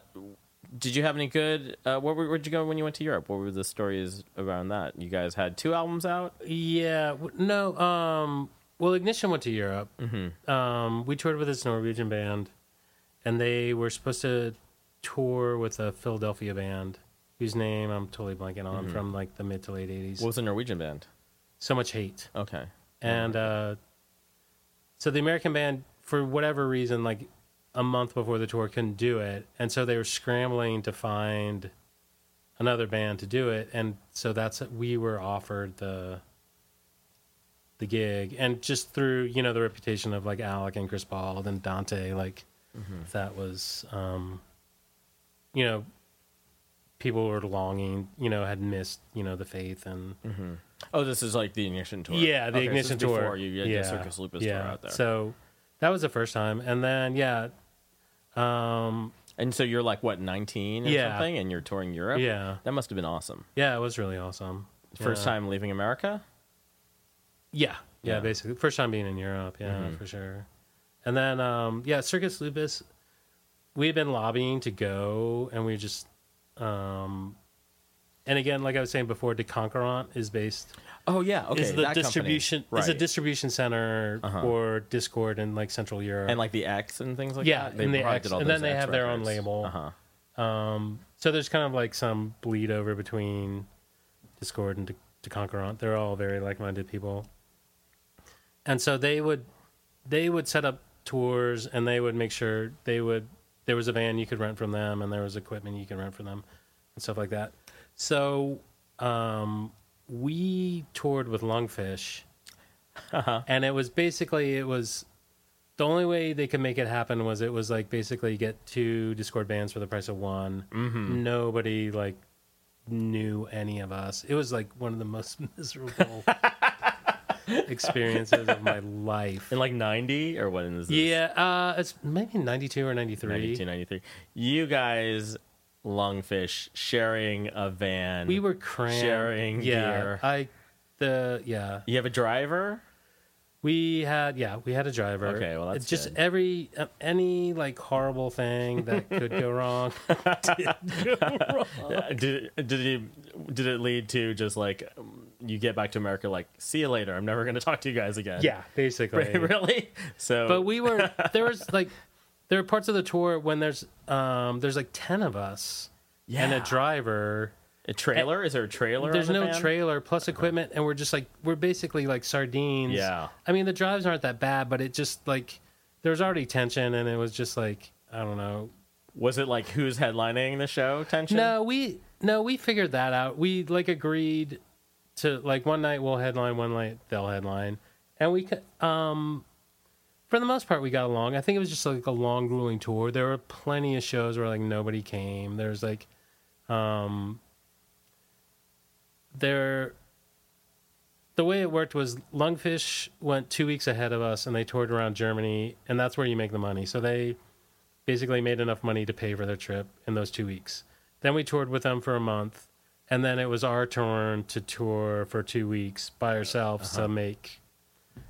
did you have any good? Uh, where where'd you go when you went to Europe? What were the stories around that? You guys had two albums out. Yeah, no. Um, well, Ignition went to Europe. Mm-hmm. Um, we toured with this Norwegian band, and they were supposed to tour with a Philadelphia band whose name I'm totally blanking on Mm-hmm. from like the mid to late '80s. What was the Norwegian band? so much hate, Okay. and uh, so the American band, for whatever reason, like a month before the tour, couldn't do it, and so they were scrambling to find another band to do it, and so that's we were offered the the gig, and just through you know the reputation of like Alec and Chris Bald and Dante, like that was, um, you know, people were longing, you know, had missed you know the faith and. Oh, this is like the Ignition tour. Yeah, the Okay, Ignition is tour. Before you had yeah. the Circus Lupus yeah. tour out there. So that was the first time, and then yeah, um, and so you're like what 19 or Yeah. something, and you're touring Europe. Yeah. that must have been awesome. yeah, it was really awesome. First Yeah. time leaving America. Yeah, yeah, Yeah. basically first time being in Europe. Yeah, for sure. And then um, yeah, Circus Lupus. We had been lobbying to go, and we just. Um, and again, like I was saying before, De Konkurrent is based Oh yeah, okay. is the company. distribution right. is a distribution center Uh-huh. for Dischord in like Central Europe. and like the X and things like Yeah, that. and the X- and then they X have their own label. Uh-huh. Um, so there's kind of like some bleed over between Dischord and De- Deconquerant. They're all very like-minded people, and so they would they would set up tours and they would make sure they would there was a van you could rent from them and there was equipment you could rent from them and stuff like that. So um, we toured with Lungfish, and it was basically it was the only way they could make it happen was it was like basically get two Dischord bands for the price of one. Mm-hmm. Nobody like knew any of us. It was like one of the most miserable experiences of my life. In like 90 or what is this? Yeah, uh, it's maybe ninety two or ninety three. 92, 93. You guys, Lungfish, sharing a van. We were cramped. Sharing yeah, gear. I the yeah. You have a driver? We had yeah, we had a driver. Okay, well, that's It's just good. every uh, any like horrible thing that could go wrong. Uh, did did it did it lead to just like um, you get back to America like see you later I'm never going to talk to you guys again yeah, basically. really so But we were there was like there are parts of the tour when there's um there's like ten of us and a driver. A trailer is there a trailer There's no van? trailer plus equipment, and we're just like we're basically like sardines. Yeah. I mean the drives aren't that bad, but it just like there was already tension, and it was just like I don't know. was it like who's headlining the show tension No, we no, we figured that out. We like agreed to like one night we'll headline, one night they'll headline, and we could um for the most part we got along. I think it was just like a long grueling tour. There were plenty of shows where like nobody came. There's like um there the way it worked was Lungfish went two weeks ahead of us and they toured around Germany and that's where you make the money. So they basically made enough money to pay for their trip in those two weeks. Then we toured with them for a month and then it was our turn to tour for two weeks by ourselves to uh-huh. make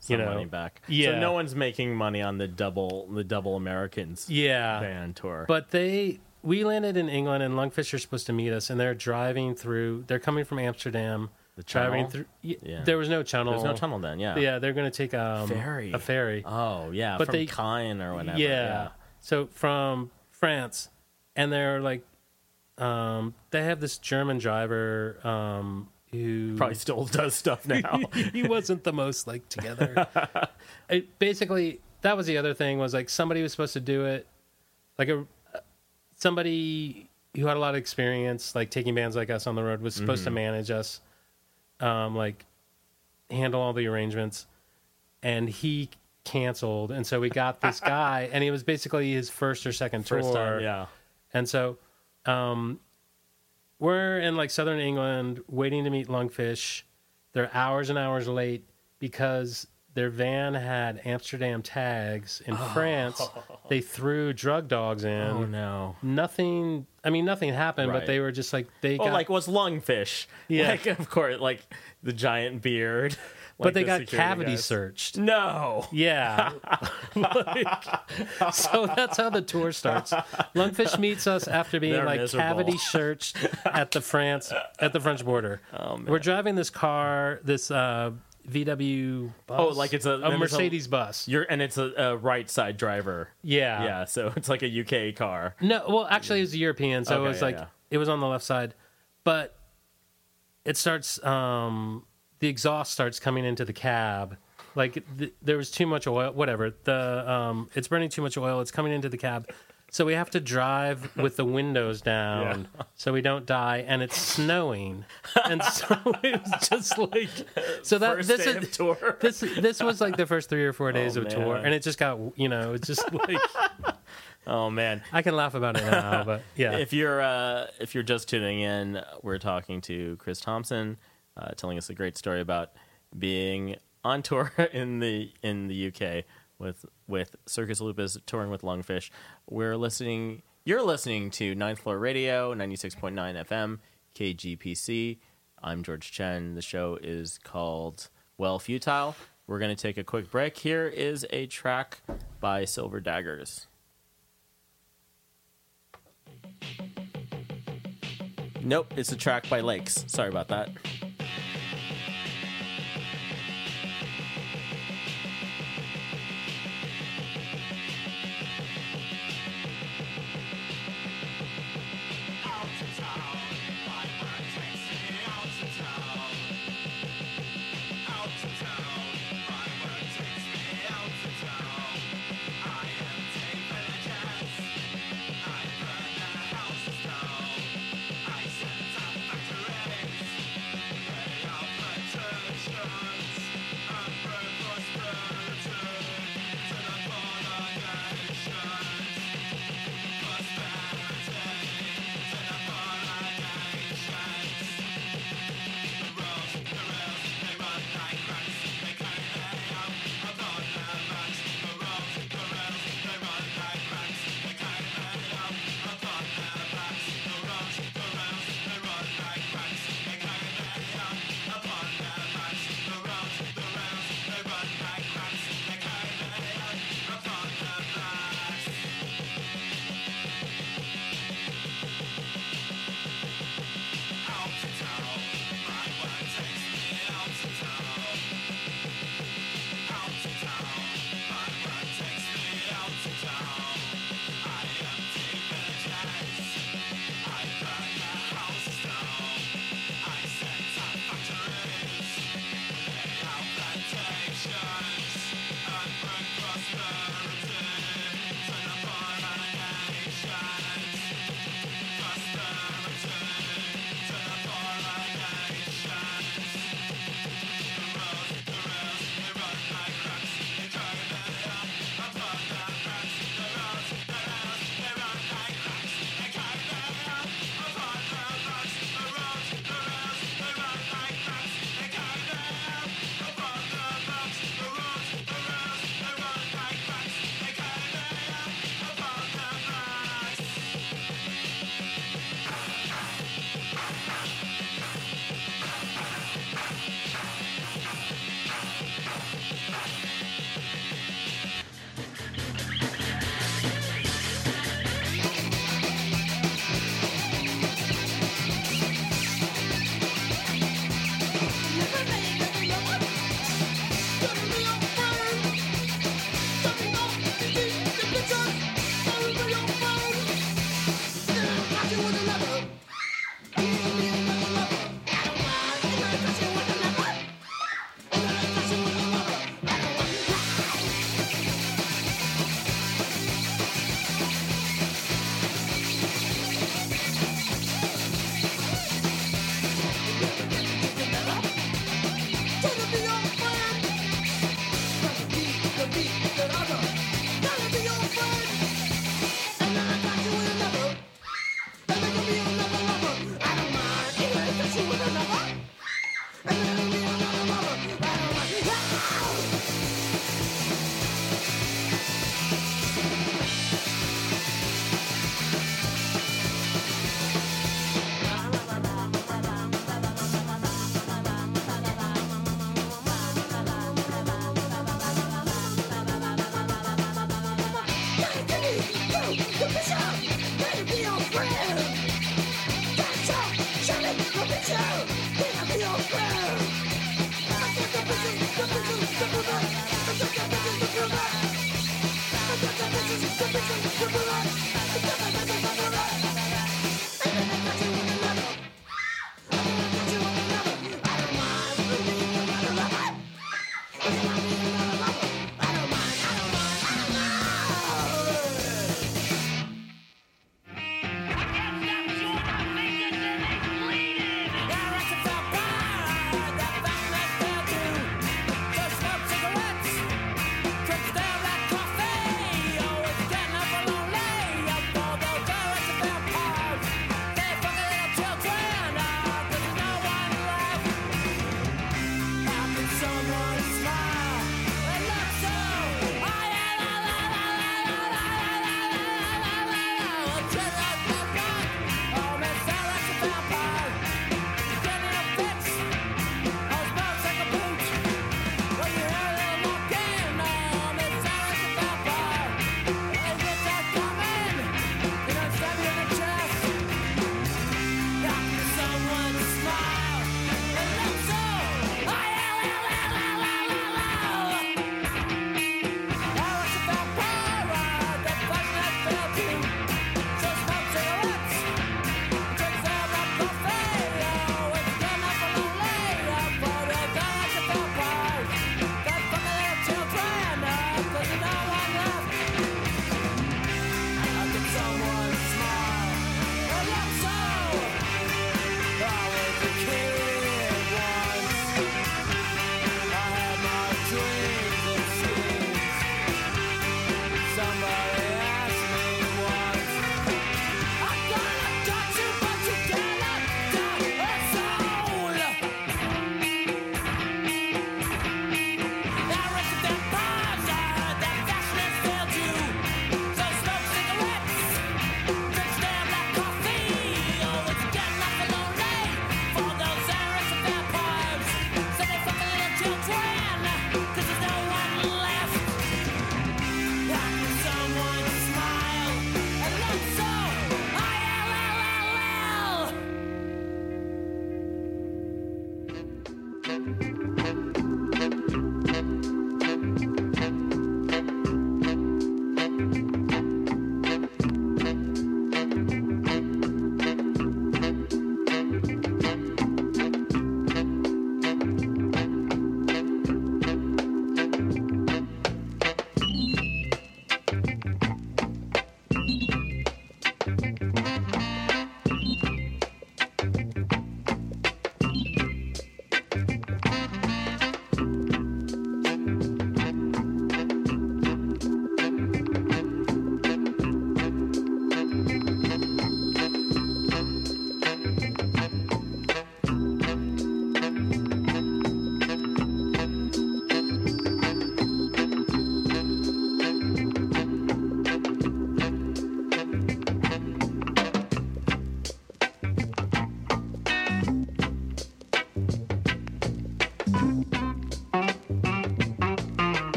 Some you know money back. yeah. So no one's making money on the double the double Americans yeah band tour. But they, we landed in England, and Lungfish are supposed to meet us, and they're driving through. They're coming from Amsterdam. The driving tunnel? through. y- Yeah. There was no tunnel. There's no tunnel then, yeah. Yeah, they're going to take um, Ferry. a ferry. Oh yeah, But from they- Caen or whatever. yeah. So from France, and they're like, um, they have this German driver um, who Probably still does stuff now. he wasn't the most like together. it, basically, that was the other thing was like somebody was supposed to do it, like a somebody who had a lot of experience, like taking bands like us on the road, was supposed to manage us, um, like handle all the arrangements, and he canceled, and so we got this guy, and he was basically his first or second tour, First time, yeah. and so, um, we're in like southern England waiting to meet Lungfish. They're hours and hours late because their van had Amsterdam tags. In France, they threw drug dogs in. Oh no. Nothing. I mean, nothing happened, Right. but they were just like they Oh, got. like was lungfish. Yeah. Like of course, like the giant beard. but they the got cavity guys. searched. No. Yeah. Like, so that's how the tour starts. Lungfish meets us after being They're like miserable. cavity searched at the France at the French border. Oh, We're driving this car, this uh, VW bus. Oh, like it's a- a it's a- Mercedes bus. You're and it's a, a right side driver. Yeah. Yeah, so it's like a UK car. No, well, actually, it was European, so Okay, it was yeah, like yeah. it was on the left side, but it starts. um The exhaust starts coming into the cab. Like th- there was too much oil. Whatever. The um, it's burning too much oil. It's coming into the cab, so we have to drive with the windows down so we don't die. And it's snowing, and so it was just like so that First this is tour. this this was like the first three or four days Oh, of tour, and it just got you know it's just like Oh man. I can laugh about it now, but yeah. If you're uh, if you're just tuning in, we're talking to Chris Thomson, uh, telling us a great story about being on tour in the in the UK with with Circus Lupus touring with Lungfish. We're listening. You're listening to Ninth Floor Radio, ninety six point nine FM, KGPC. I'm George Chen. The show is called Well Futile. We're going to take a quick break. Here is a track by Silver Daggers. Nope, it's a track by Lakes. Sorry about that.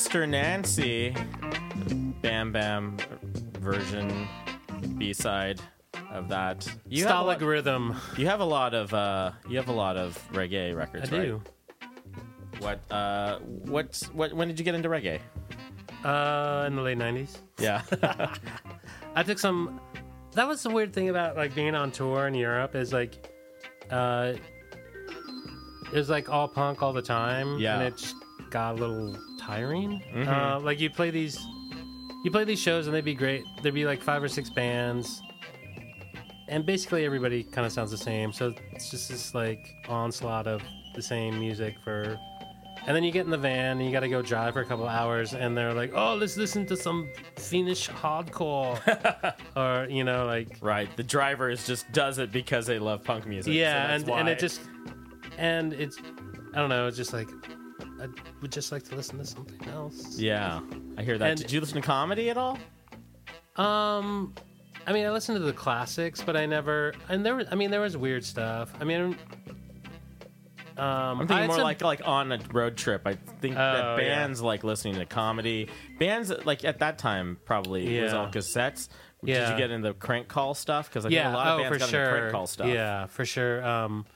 Sister Nancy, Bam Bam version, B side of that. You Stalag lot, rhythm. you have a lot of uh, you have a lot of reggae I records, right? do. What uh, what's what? When did you get into reggae? Uh, in the late '90s. Yeah, I took some. That was the weird thing about like being on tour in Europe is like, uh, it was like all punk all the time. Yeah. and it just got a little tiring. Mhm. Uh, like you play these, you play these shows and they'd be great. There'd be like five or six bands, and basically everybody kind of sounds the same. So it's just this like onslaught of the same music for. And then you get in the van and you got to go drive for a couple hours, and they're like, "Oh, let's listen to some Finnish hardcore," or you know, like right. The drivers just does it because they love punk music. yeah, that's and and it just and it's I don't know, it's just like I would just like to listen to something else. yeah, I hear that. And- Did you listen to comedy at all? Um, I mean, I listened to the classics, but I never. And there was, I mean, there was weird stuff. I mean, um, I'm thinking more some- like like on a road trip. I think that Oh, yeah. bands like listening to comedy. Bands like at that time probably was all cassettes. Did you get into crank call stuff? Because I yeah, a lot of oh, bands for got sure. into crank call stuff. Yeah, for sure. Um,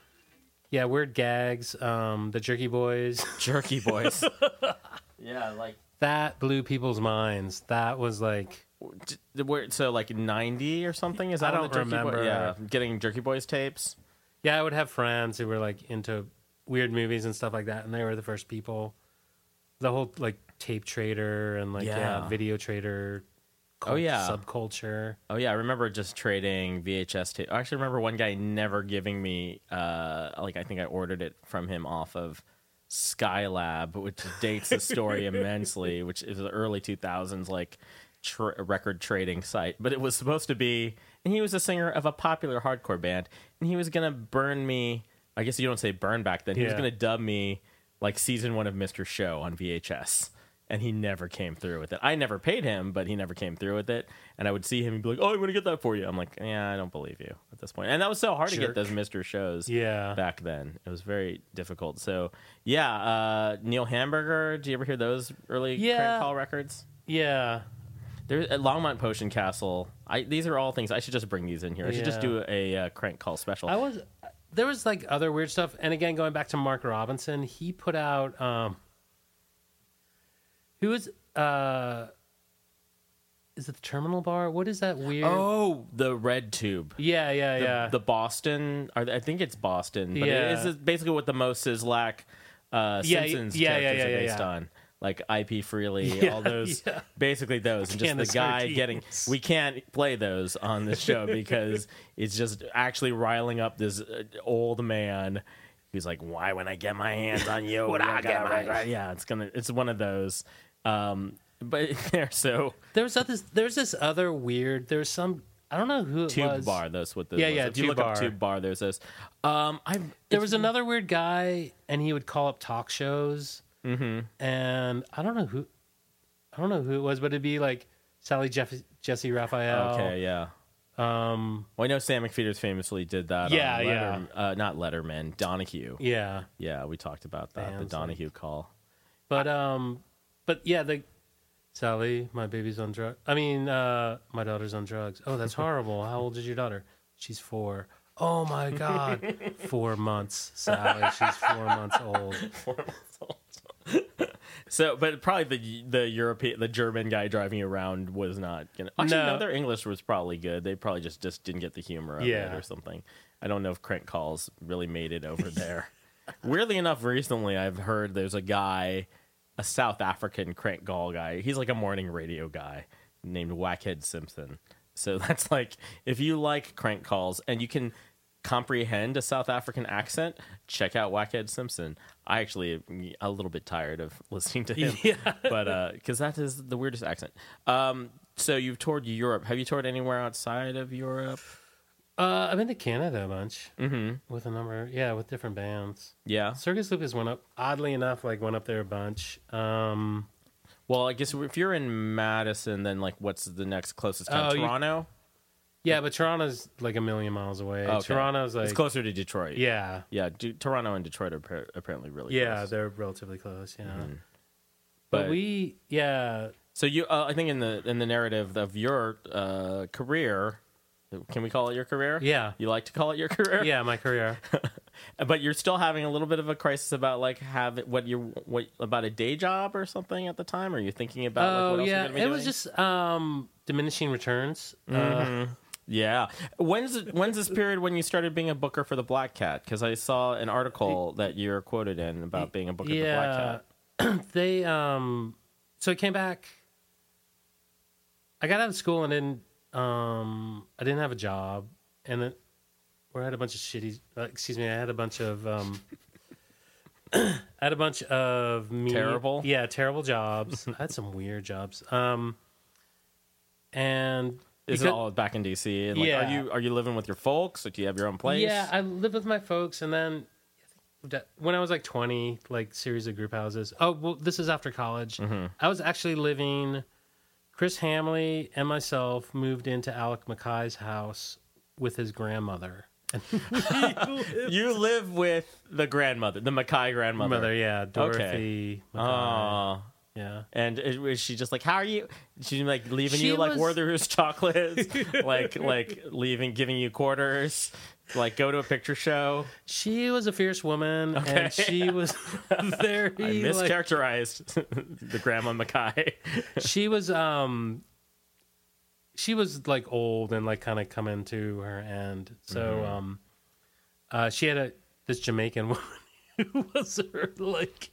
yeah, weird gags. Um, the Jerky Boys. Jerky Boys. yeah, like that blew people's minds. That was like d- where- so like 90 or something. Is I that on the don't Jerky Boy- remember. Yeah, getting Jerky Boys tapes. Yeah, I would have friends who were like into weird movies and stuff like that, and they were the first people. The whole like tape trader and like yeah, Yeah. video trader. Oh, yeah. subculture. Oh yeah, I remember just trading VHS tape. I actually remember one guy never giving me uh like I think I ordered it from him off of Skylab, which dates the story immensely, which is the early 2000s like tr- record trading site. But it was supposed to be and he was a singer of a popular hardcore band and he was going to burn me I guess you don't say burn back then. He was going to dub me like season 1 of Mr. Show on VHS and he never came through with it. I never paid him, but he never came through with it. And I would see him and be like, "Oh, I'm going to get that for you." I'm like, "Yeah, I don't believe you at this point." And that was so hard to get those Mister shows Yeah. back then. It was very difficult. So yeah, uh, Neil Hamburger. Do you ever hear those early Yeah. crank call records? Yeah. There's at Longmont Potion Castle. I, these are all things I should just bring these in here. I should just do a, uh crank call special. I was there was like other weird stuff, and again going back to Mark Robinson, he put out um who is uh is it the Terminal Bar? What is that weird? oh, the Red Tube. yeah, yeah, the, yeah. the Boston. Or I think it's Boston, but Yeah. it is basically what the Moses Lack uh, Yeah, Simpsons yeah, yeah, characters yeah, are based yeah. on. Like IP Freely, Yeah, all those, yeah. basically those, and just the guy sardines. getting. We can't play those on this show because it's just actually riling up this uh, old man. Who's like, why when I get my hands on you? When I get my- yeah, it's gonna, it's one of those. Um, but there, so there was this there's this other weird there's some I don't know who it Tube was. Bar. That's what the Yeah, was. yeah, If you look up Tube Bar, there's this. Um, I There was another weird guy, and he would call up talk shows, Mm-hmm. and I don't know who, I don't know who it was, but it'd be like Sally Jeff, Jessy Raphael. Okay, yeah. Um. Well, I know Sam McPheeters famously did that. Yeah, on yeah. Uh, not Letterman, Donahue. Yeah. Yeah, we talked about that. Bands the Donahue call. But um. But yeah, the Sally, my baby's on drugs. I mean, uh, my daughter's on drugs. Oh, that's horrible. How old is your daughter? She's four. Oh my god, four months, Sally. She's four months old. four months old. So, but probably the the European, the German guy driving around was not gonna. Actually, no. No. their English was probably good. They probably just just didn't get the humor of it or something. I don't know if crank calls really made it over there. Weirdly enough, recently I've heard there's a guy, a South African crank call guy. He's like a morning radio guy named Wackhead Simpson. So that's like if you like crank calls and you can comprehend a South African accent, check out Wackhead Simpson. I actually am a little bit tired of listening to him, Yeah. but uh, because that is the weirdest accent. Um, so you've toured Europe. Have you toured anywhere outside of Europe? Uh, I've been to Canada a bunch mm-hmm. with a number, yeah, with different bands. Yeah. Circus Lupus went up. Oddly enough, like went up there a bunch. Um, Well, I guess if you're in Madison, then like, what's the next closest town? Oh, Toronto. Yeah, but Toronto's like a million miles away. Okay. Toronto's like it's closer to Detroit. Yeah, yeah. Du- Toronto and Detroit are appar- apparently really close. yeah, close. they're relatively close. Yeah, Mm-hmm. but, But- we yeah So you, uh, I think in the in the narrative of your uh, career, can we call it your career? Yeah. You like to call it your career? yeah my career. But you're still having a little bit of a crisis about like have what you what about a day job or something at the time? Are you thinking about like, Oh what else yeah, you're be it doing? was just um diminishing returns. Uh, Yeah. When's when's this period when you started being a booker for the Black Cat? Because I saw an article that you're quoted in about being a booker for the Black Cat. they um so I came back. I got out of school and then um I didn't have a job and then or I had a bunch of shitty. Uh, excuse me, I had a bunch of um. I had a bunch of me- Terrible? yeah, terrible jobs. I had some weird jobs. Um, and Is it all back in DC? And like, Yeah. Are you are you living with your folks? Or do you have your own place? Yeah, I live with my folks, and then I think that- when I was like twenty, like series of group houses. Oh, well, this is after college. Mm-hmm. I was actually living. Chris Hamley and myself moved into Alec MacKaye's house with his grandmother. you live with the grandmother, the MacKaye grandmother. Mother, yeah, Dorothy. MacKaye. Oh. Yeah. And is is she just like, how are you? She's like leaving She you like was- Werther's chocolates, like like leaving, giving you quarters, like go to a picture show. She was a fierce woman, Okay. and she was very. I like, mischaracterized the grandma MacKaye. she was um she was like old and like kind of coming to her end so Mm-hmm. um uh she had a this jamaican woman who was her like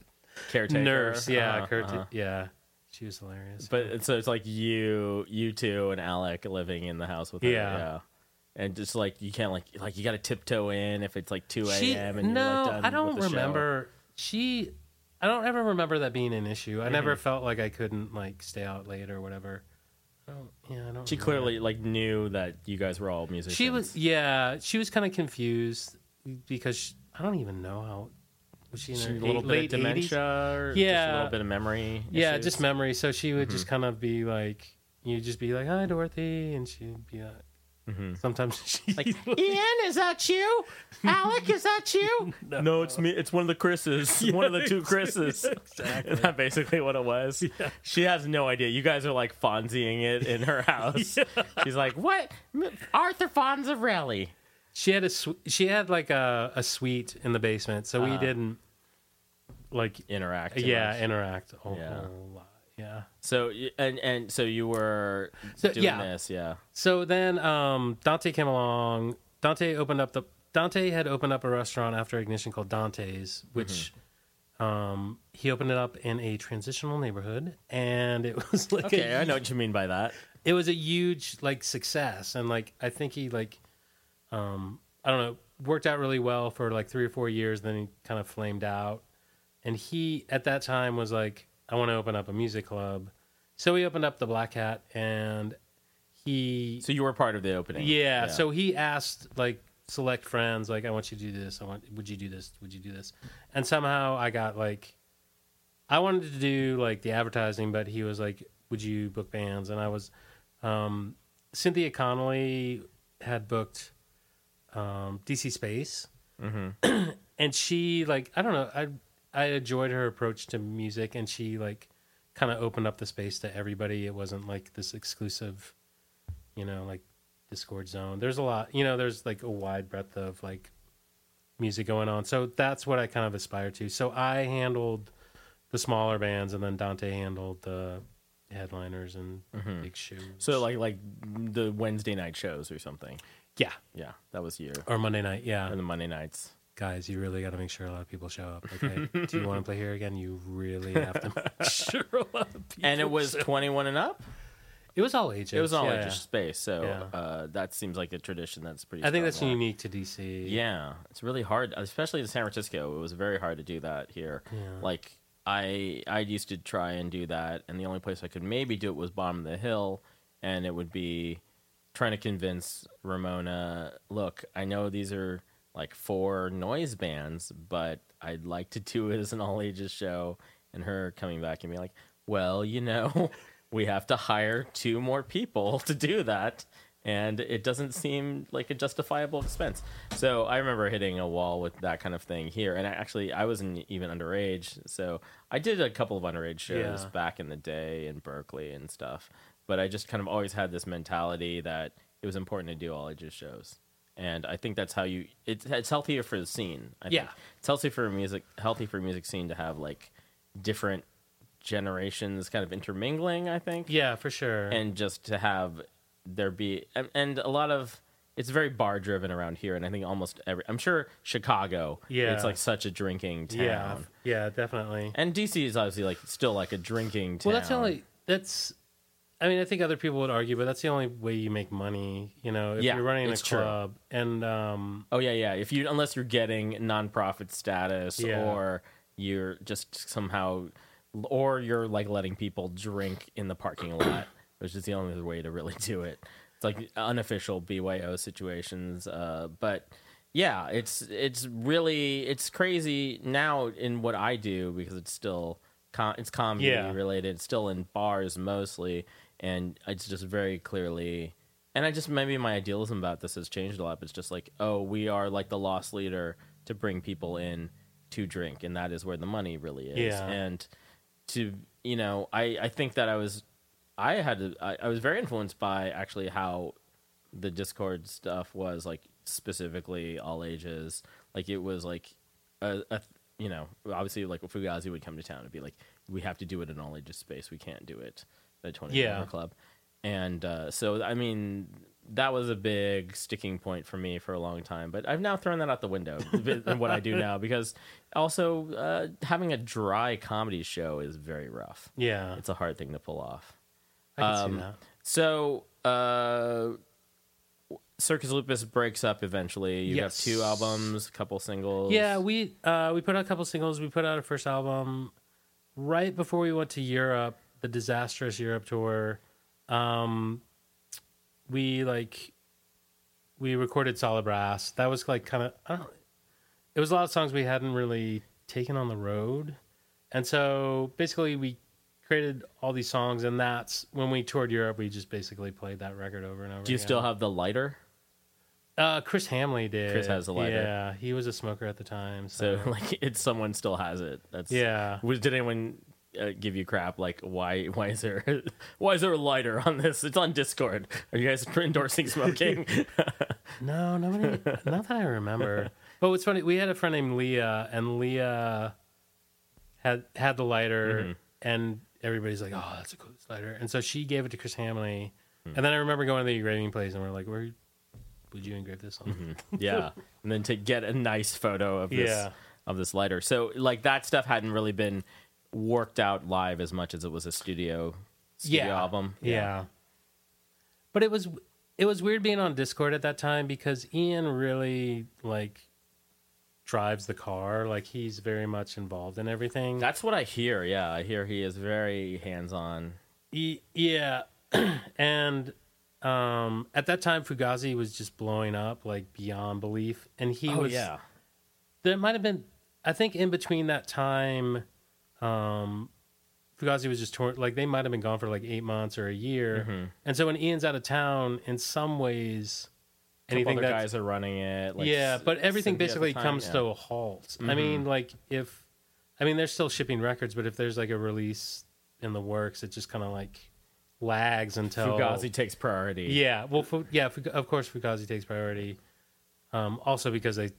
Caretaker, nurse yeah Uh-huh, Kurt- uh-huh. yeah she was hilarious But it's- so it's like you, you two, and Alec living in the house with her. Yeah. yeah. And just like you can't like like you got to tiptoe in if it's like two a.m. and no you're like done i don't the show. remember she i don't ever remember that being an issue i never felt like i couldn't like stay out late or whatever I don't, yeah, I don't She remember. clearly like knew that you guys were all musicians. She was, yeah, she was kind of confused because she, I don't even know how was she in She- her a little eight- bit late of dementia, 80s? or just a little bit of memory. Yeah, just memory. So she would Mm-hmm. just kind of be like, you'd just be like, "Hi, Dorothy," and she'd be like, sometimes she Mm-hmm. like Ian, is that you? Alec, is that you? no. it's me. It's one of the Chris's. one of the two Chris's. exactly. That's basically what it was. She has no idea. You guys are like Fonzieing it in her house. She's like, what? Arthur Fonzarelli. she had a sw- she had like a a suite in the basement, so Uh-huh. we didn't like Interact. yeah much. interact a whole, Yeah. lot. Yeah. So and and so you were So, doing yeah. this, yeah. So then um, Dante came along. Dante opened up the Dante had opened up a restaurant after Ignition called Dante's, which Mm-hmm. um, he opened it up in a transitional neighborhood, and it was like Okay, a, I know what you mean by that. it was a huge like success, and like I think he like um, I don't know worked out really well for like three or four years. Then he kind of flamed out, and he at that time was like, I want to open up a music club, so he opened up the Black Cat, and he So you were part of the opening. yeah, So he asked like select friends, like, I want you to do this. I want would you do this? Would you do this? And somehow I got like I wanted to do like the advertising, but he was like, Would you book bands? And I was um Cynthia Connolly had booked um DC Space. and she like I don't know, I I enjoyed her approach to music and she like kind of opened up the space to everybody. It wasn't like this exclusive you know, like Dischord zone. There's a lot, you know, there's like a wide breadth of like music going on. So that's what I kind of aspire to. So I handled the smaller bands and then Dante handled the headliners and mm-hmm. big shows. So like like the Wednesday night shows or something. yeah. Yeah, that was you. Or Monday night, yeah. Or the Monday nights. Guys, you really got to make sure a lot of people show up. Okay, do you want to play here again? You really have to make sure a lot of people. And it was show- 21 and up? it was all ages. It was all yeah, ages space. So Yeah. uh, that seems like a tradition that's pretty I think that's there. unique to DC. Yeah, it's really hard, especially in San Francisco. It was very hard to do that here. Like I, I used to try and do that, and the only place I could maybe do it was bottom of the hill, and it would be trying to convince Ramona, look, I know these are like four noise bands, but I'd like to do it as an all ages show, and her coming back and be like, well, you know, we have to hire two more people to do that. And it doesn't seem like a justifiable expense. So I remember hitting a wall with that kind of thing here. And I, actually, I wasn't even underage. So I did a couple of underage shows Yeah. back in the day in Berkeley and stuff. But I just kind of always had this mentality that it was important to do all ages shows. And I think that's how you. It's, it's healthier for the scene. I Yeah. think. it's healthy for music. Healthy for music scene to have like different generations kind of intermingling. I think Yeah, for sure. and just to have there be and, and a lot of it's very bar driven around here and i think almost every i'm sure chicago Yeah. it's like such a drinking town yeah, yeah, definitely. and dc is obviously like still like a drinking town Well, that's only. That's. I mean, I think other people would argue, but that's the only way you make money. You know, if Yeah, you're running a it's true. club, and um, oh yeah yeah if you unless you're getting nonprofit status Yeah. or you're just somehow or you're like letting people drink in the parking lot which is the only other way to really do it it's like unofficial byo situations uh, but yeah it's it's really it's crazy now in what i do because it's still com- it's comedy Yeah. related it's still in bars mostly and it's just very clearly and i just maybe my idealism about this has changed a lot but it's just like oh we are like the lost leader to bring people in to drink and that is where the money really is. Yeah. and to you know i i think that i was i had to, I, I was very influenced by actually how the Dischord stuff was like specifically all ages. Like it was like a, a you know obviously like fugazi would come to town and be like we have to do it in all ages space. We can't do it at 20 Yeah. club and uh, so i mean that was a big sticking point for me for a long time but i've now thrown that out the window in what i do now because also uh, having a dry comedy show is very rough yeah, it's a hard thing to pull off I can um, see that. so, uh, Circus Lupus breaks up eventually. You Yes. have two albums, a couple singles. Yeah, we uh, we put out a couple singles. We put out a first album right before we went to Europe, the disastrous Europe tour. Um, we like we recorded Solid Brass. That was like kind of I don't. It was a lot of songs we hadn't really taken on the road, and so basically we created all these songs, and that's when we toured Europe. We just basically played that record over and over. Do you again. still have the lighter? Uh, Chris Hamley did. Chris has a lighter. Yeah, he was a smoker at the time. So, So, like, it's someone still has it. That's yeah. Was did anyone uh, give you crap? Like, why? Why is there? Why is there a lighter on this? It's on Dischord. Are you guys endorsing smoking? No, nobody. not that I remember. But what's funny, we had a friend named Leah, and Leah had had the lighter, Mm-hmm. and everybody's like, "Oh, that's a cool lighter." And so she gave it to Chris Hamley, Hmm. and then I remember going to the engraving place, and we're like, "Where would you engrave this on?" yeah, and then to get a nice photo of this Yeah. of this lighter. So, like, that stuff hadn't really been worked out live as much as it was a studio studio yeah, album. Yeah. but it was it was weird being on Dischord at that time because Ian really like drives the car. Like he's very much involved in everything. That's what I hear. Yeah, I hear he is very hands on. Y- yeah, and um, at that time, Fugazi was just blowing up like beyond belief, and he Oh was. yeah, there might have been. I think in between that time, um, Fugazi was just torn. Like they might have been gone for like eight months or a year, Mm-hmm. and so when Ian's out of town, in some ways, anything other guys are running it. Like, yeah, but everything basically time, comes yeah. Mm-hmm. to a halt. I mean, like if, I mean, they're still shipping records, but if there's like a release in the works, it just kind of like lags until Fugazi takes priority. Yeah, well, yeah, of course, Fugazi takes priority. Um, also because they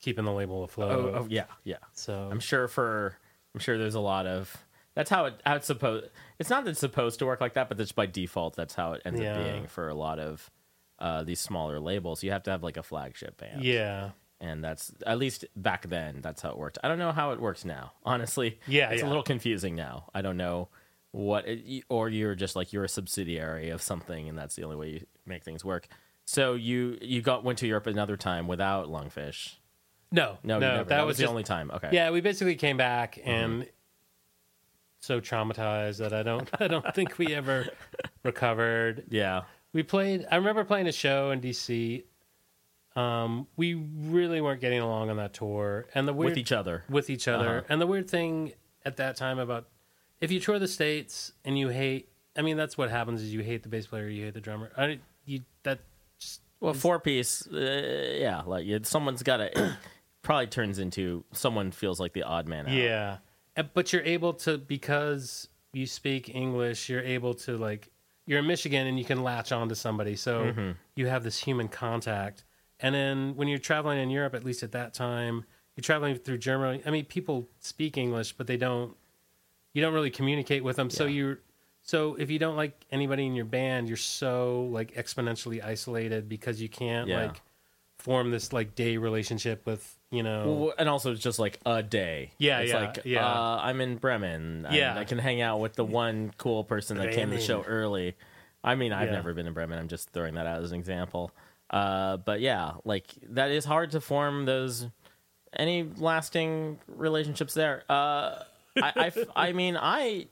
keeping the label afloat. Oh, oh yeah, yeah. So I'm sure for I'm sure there's a lot of that's how it how it's supposed. It's not that it's supposed to work like that, but that's by default. That's how it ends Yeah. up being for a lot of uh, these smaller labels. You have to have like a flagship band. yeah, and that's at least back then that's how it worked. I don't know how it works now. Honestly, Yeah, it's a little confusing now. I don't know what, it, or you're just like you're a subsidiary of something, and that's the only way you make things work. So you you got went to Europe another time without Lungfish. No, No, no, that, that, was, was the just- only time. Okay. Yeah, we basically came back and so traumatized that I don't, I don't think we ever recovered. Yeah. we played i remember playing a show in dc um, we really weren't getting along on that tour and the weird with each other. with each other Uh-huh. and the weird thing at that time about if you tour the states and you hate, I mean, that's what happens is you hate the bass player, you hate the drummer. I, you that just Well, four piece, uh, yeah, like it, someone's got to. Probably turns into someone feels like the odd man out. yeah. And- But you're able to because you speak English, you're able to like you're in Michigan and you can latch on to somebody. So Mm-hmm. you have this human contact. And then when you're traveling in Europe, at least at that time, you're traveling through Germany. I mean, people speak English, but they don't. You don't really communicate with them. So Yeah. you're. So if you don't like anybody in your band, you're so like exponentially isolated because you can't Yeah. like form this like day relationship with you know. And also it's just like a day. Yeah, it's yeah, like yeah. Uh, I'm in Bremen. I- Yeah. I, can hang out with the one cool person that came to the show early. I mean, I've Yeah. never been to Bremen. I'm just throwing that out as an example. Uh, but yeah, like that is hard to form those any lasting relationships there. Uh, I, I f- I mean, I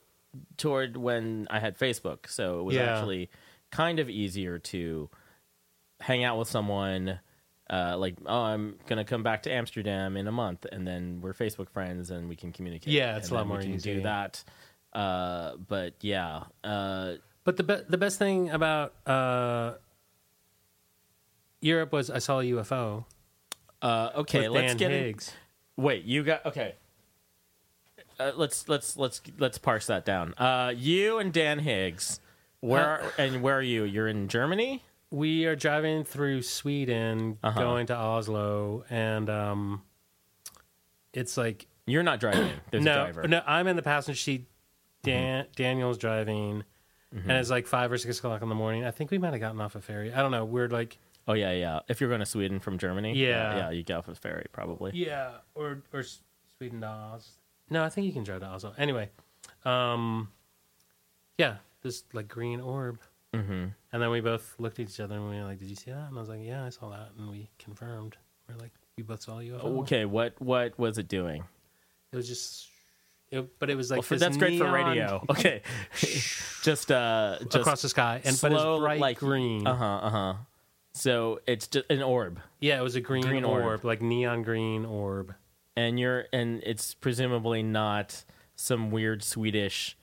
toured when I had Facebook, so it was Yeah. actually kind of easier to hang out with someone uh, like oh i'm gonna come back to amsterdam in a month and then we're facebook friends and we can communicate. Yeah, it's and a lot more we more can do that. Uh, but yeah uh, But the be- the best thing about uh, Europe was I saw a UFO. uh, okay let's Dan get in- Higgs. wait you got okay. Uh, let's let's let's let's parse that down. Uh, you and dan higgs where Uh, and where are you? You're in germany We are driving through Sweden, Uh-huh. going to Oslo, and um, it's like you're not driving there's a no, driver no. I'm in the passenger seat. Dan Daniel's driving, Mm-hmm. and it's like five or six o'clock in the morning. I think we might have gotten off a ferry. I don't know. We're like oh yeah yeah if you're going to sweden from germany Yeah. yeah you get off a ferry probably Yeah, or or Sweden to Oz. No, I think you can drive to Oslo. Anyway, um, yeah, this like green orb, mm-hmm. and then we both looked at each other and we were like, "Did you see that?" And I was like, "Yeah, I saw that," and we confirmed. We're like, we both saw you. okay what what was it doing it was just, it, but it was like well, for, that's great for radio. Okay, just uh, just across the sky, and but slow, it's bright like green. Uh huh. Uh huh. So it's just an orb, Yeah, it was a green, Green orb, orb. like neon green orb. and you're and it's presumably not some weird Swedish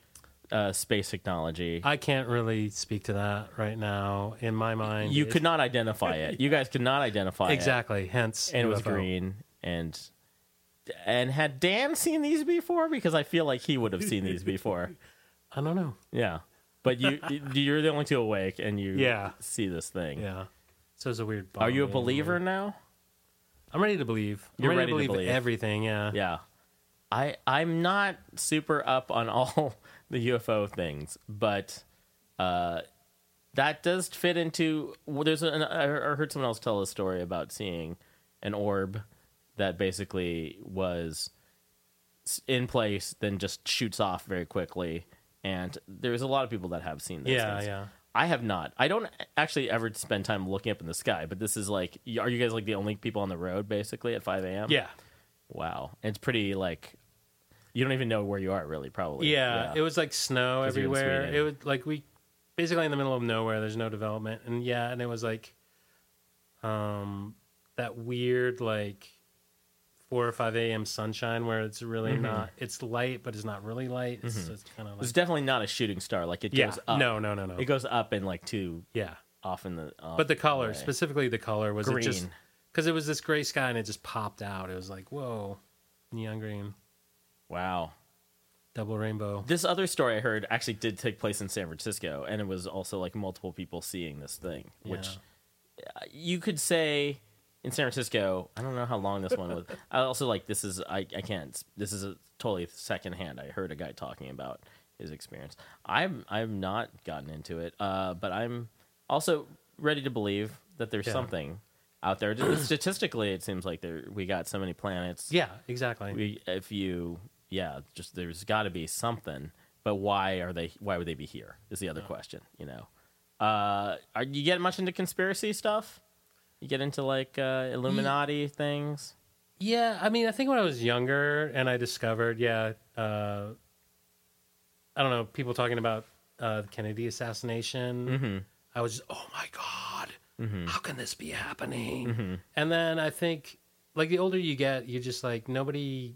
uh, space technology. I can't really speak to that right now. In my mind, you it- could not identify it. You guys could not identify it. exactly. Hence, and it was green. And and had Dan seen these before? Because I feel like he would have seen these before. I don't know. Yeah, but you you're the only two awake, and you Yeah. see this thing. Yeah. So it's a weird. Are you a believer now? I'm ready to believe. You're ready, ready to to believe, believe. everything. Yeah. Yeah. I I'm not super up on all the UFO things, but uh that does fit into well, there's an I heard someone else tell a story about seeing an orb that basically was in place then just shoots off very quickly and there's a lot of people that have seen those Yeah. things. Yeah. I have not. I don't actually ever spend time looking up in the sky, but this is like, are you guys like the only people on the road basically at 5 a.m.? Yeah. Wow. It's pretty like you don't even know where you are really probably. Yeah. It was like snow 'Cause you're in everywhere. Sweden. It was like we basically in the middle of nowhere. There's no development, and yeah, and it was like um that weird like four or five a.m. sunshine where it's really Mm-hmm. not. It's light, but it's not really light. It's, it's kind of It's definitely not a shooting star. Like it yeah. goes up. No. No. No. No. It goes up and like two yeah. off in the off But the color, way. specifically the color, was it just Green. because it was this gray sky and it just popped out. It was like whoa, neon green, Wow. double rainbow. This other story I heard actually did take place in San Francisco, and it was also like multiple people seeing this thing, which uh, you could say in San Francisco. I don't know how long this one was. I also like this is I, I can't. This is a totally secondhand. I heard a guy talking about his experience. I'm I've not gotten into it, uh, but I'm also ready to believe that there's Yeah. something out there. Statistically, it seems like there we got so many planets Yeah, exactly. we, if you yeah just there's got to be something but why are they why would they be here is the other question you know uh are you get much into conspiracy stuff you get into like uh illuminati things Yeah, I mean, I think when I was younger and I discovered, yeah, uh, I don't know, people talking about uh, the Kennedy assassination. Mm-hmm. I was just, oh my god, how can this be happening? Mm-hmm. And then I think, like, the older you get, you're just like nobody.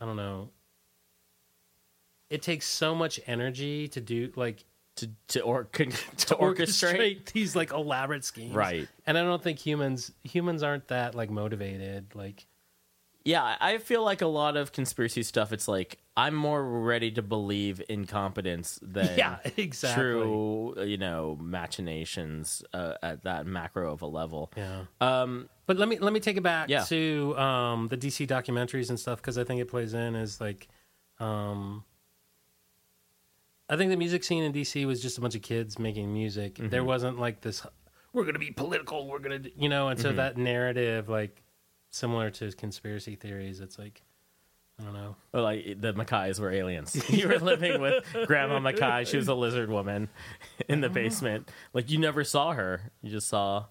I don't know. it takes so much energy to do like to to or to, orchestrate. these like elaborate schemes, Right. And I don't think humans humans aren't that like motivated. Like, Yeah, I feel like a lot of conspiracy stuff. It's like I'm more ready to believe incompetence than Yeah, exactly. true, you know, machinations uh, at that macro of a level. yeah. Um, But let me let me take it back Yeah. to um, the DC documentaries and stuff because I think it plays in as like, um, I think the music scene in DC was just a bunch of kids making music. Mm-hmm. There wasn't like this. We're gonna be political. We're gonna, you know, and so Mm-hmm. that narrative, like similar to conspiracy theories, it's like, I don't know. Well, like the MacKayes were aliens. you were living with Grandma MacKaye. She was a lizard woman in the basement. Like you never saw her. You just saw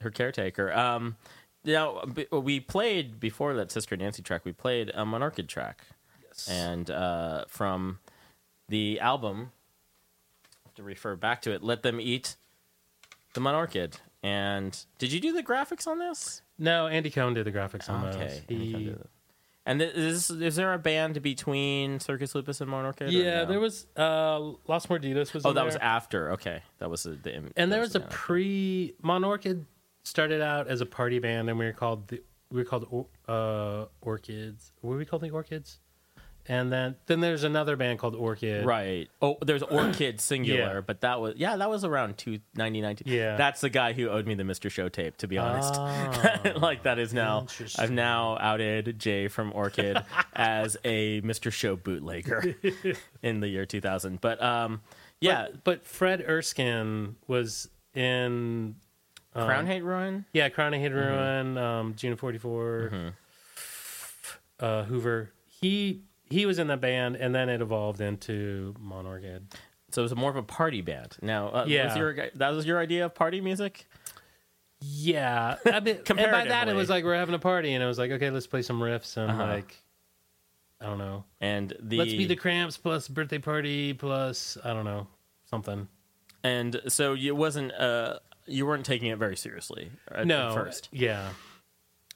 her caretaker. Um, now b- we played before that Sister Nancy track. We played a Monorchid track, yes. and uh, from the album. To refer back to it, let them eat the Monorchid. And did you do the graphics on this? No, Andy Cohen did the graphics on those. Okay. He- And is is there a band between Circus Lupus and Monorchid? or yeah, no? there was uh, Los Mordidos was. Oh, that there. was after. Okay, that was the. the and there was a the band. pre Monorchid started out as a party band, and we were called the we were called uh, Orchids. What were we called the Orchids? And then then there's another band called Orchid. right. Oh, there's Orchid singular, Yeah. but that was yeah, that was around two ninety nine. Yeah. that's the guy who owed me the Mr. Show tape. To be honest, Ah, like that is now. I've now outed Jay from Orchid as a Mr. Show bootlegger in the year two thousand. But um, yeah, But, but Fred Erskine was in Crownhate Ruin. yeah Crown Hid Mm-hmm. Ruin, um, June of '44, uh, Hoover. He he was in the band, and then it evolved into Monorchid. So it was more of a party band. Now, uh, Yeah. was your, that was your idea of party music. Yeah, I mean, and by that it was like we're having a party, and it was like, okay, let's play some riffs and Uh-huh. like, I don't know, And the let's be the Cramps plus birthday party plus I don't know something. and so it wasn't uh you weren't taking it very seriously at, no, at first. yeah,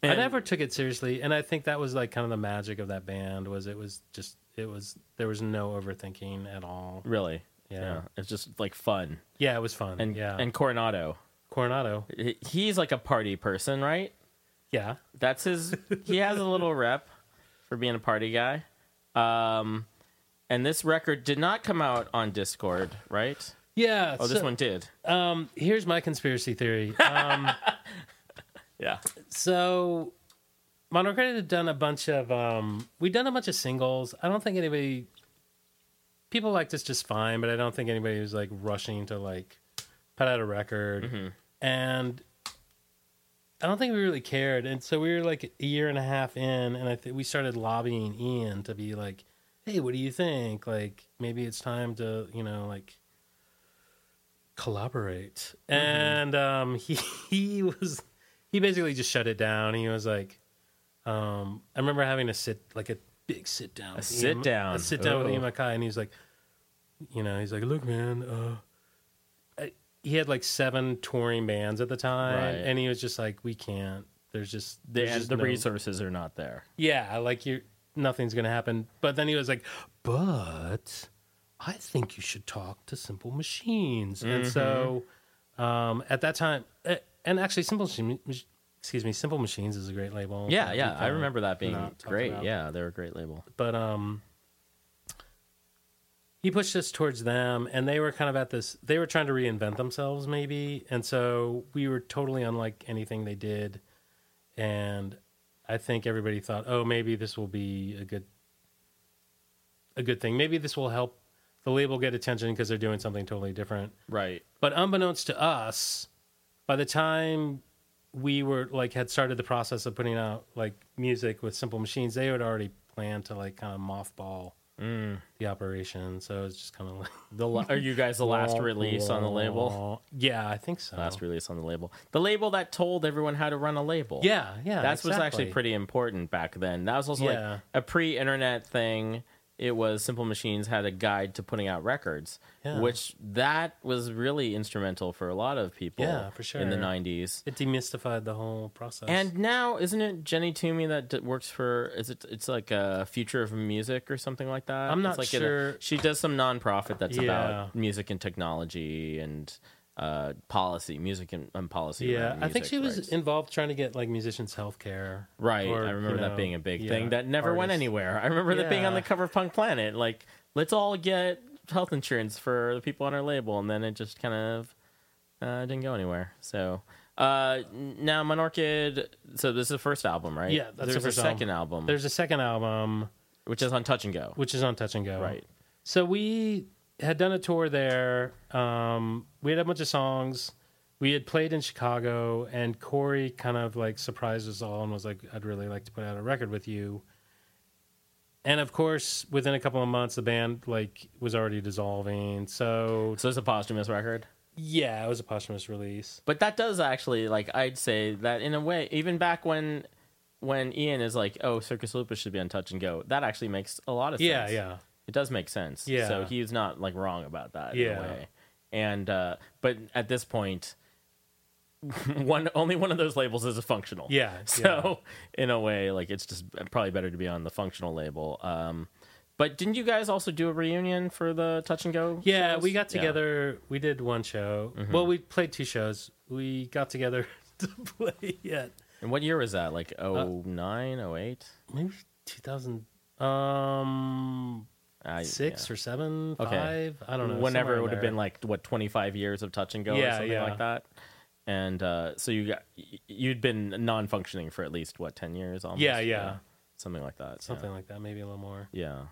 I never took it seriously, and I think that was like kind of the magic of that band was it was just it was there was no overthinking at all. really. Yeah. it's just like fun. Yeah, it was fun. And yeah, and Coronado, Coronado. he's like a party person, right? Yeah, That's his. he has a little rep for being a party guy. Um, and this record did not come out on Dischord, right? yeah. Oh, this one did. Um, here's my conspiracy theory. Um, Yeah. So, Monorchid had done a bunch of. Um, we'd done a bunch of singles. I don't think anybody. People liked us just fine, but I don't think anybody was like rushing to like put out a record. And I don't think we really cared. And so we were like a year and a half in, and I think we started lobbying Ian to be like, "Hey, what do you think? Like, maybe it's time to, you know, like." collaborate and um he he was he basically just shut it down. He was like, um, I remember having to sit like a big sit down, with sit down. a sit down with Oh. Ian MacKaye, and he's like, you know, he's like, look, man, uh, I, he had like seven touring bands at the time, Right. and he was just like, we can't. There's just The, just the no- resources are not there. yeah, like you, nothing's gonna happen. But then he was like, but I think you should talk to Simple Machines. And so, Mm-hmm. um, at that time, eh, and actually, Simple Machine, excuse me, Simple Machines is a great label. Yeah, yeah, I remember that being great. about. Yeah, they're a great label. but um, he pushed us towards them, and they were kind of at this. They were trying to reinvent themselves, maybe, and so we were totally unlike anything they did, and I think everybody thought, oh, maybe this will be a good, a good thing. Maybe this will help the label get attention because they're doing something totally different. Right. But unbeknownst to us, by the time we were like had started the process of putting out like music with Simple Machines, they had already planned to like kind of mothball mm. the operation. So it's just kind of like The la- are you guys the last release on the label? Yeah, I think so. Last release on the label. The label that told everyone how to run a label. Yeah, yeah. That was actually pretty important back then. That was also Yeah. like a pre-internet thing. It was Simple Machines had a guide to putting out records, Yeah. which that was really instrumental for a lot of people. Yeah, for sure. in the '90s. It demystified the whole process. And now, isn't it Jenny Toomey that d- works for? Is it? It's like a future of music or something like that. I'm It's not like in a- sure. she does some nonprofit that's Yeah. about music and technology and uh, policy, music and, and policy. yeah, around I think music she was involved trying to get like musicians health care. Right, or, I remember that know, being a big yeah, thing that never went anywhere. I remember that being on the cover of Punk Planet. Like, let's all get health insurance for the people on our label, and then it just kind of uh, didn't go anywhere. So uh, now Monorchid. So this is the first album, right? Yeah, that's the There's first a second album, There's a second album which is on Touch and Go. which is on Touch and Go. Right. So we had done a tour there. Um, we had a bunch of songs. We had played in Chicago, and Corey kind of like surprised us all and was like, "I'd really like to put out a record with you." And of course, within a couple of months, the band like was already dissolving. So So it's a posthumous record. yeah, it was a posthumous release. But that does actually like I'd say that in a way, even back when when Ian is like, "Oh, Circus Lupus should be on Touch and Go," that actually makes a lot of sense. Yeah, yeah. It does make sense. Yeah. so he's not like wrong about that. in Yeah. a way. and uh, but at this point, one only one of those labels is a functional. Yeah, So in a way, like it's just probably better to be on the functional label. Um, but didn't you guys also do a reunion for the Touch and Go? Yeah, shows? we got Mm-hmm. together. We did one show. Well, we played two shows. We got together to play at And what year was that? Like Uh, 09, 08? maybe 2000 um I- six yeah. or seven, Okay. five. I don't know. Whenever it would have been like what twenty five years of touch and go or something yeah. like that. And uh, so you got you'd been non functioning for at least what ten years almost. Yeah, yeah. something like that. something like that, maybe a little more. Yeah.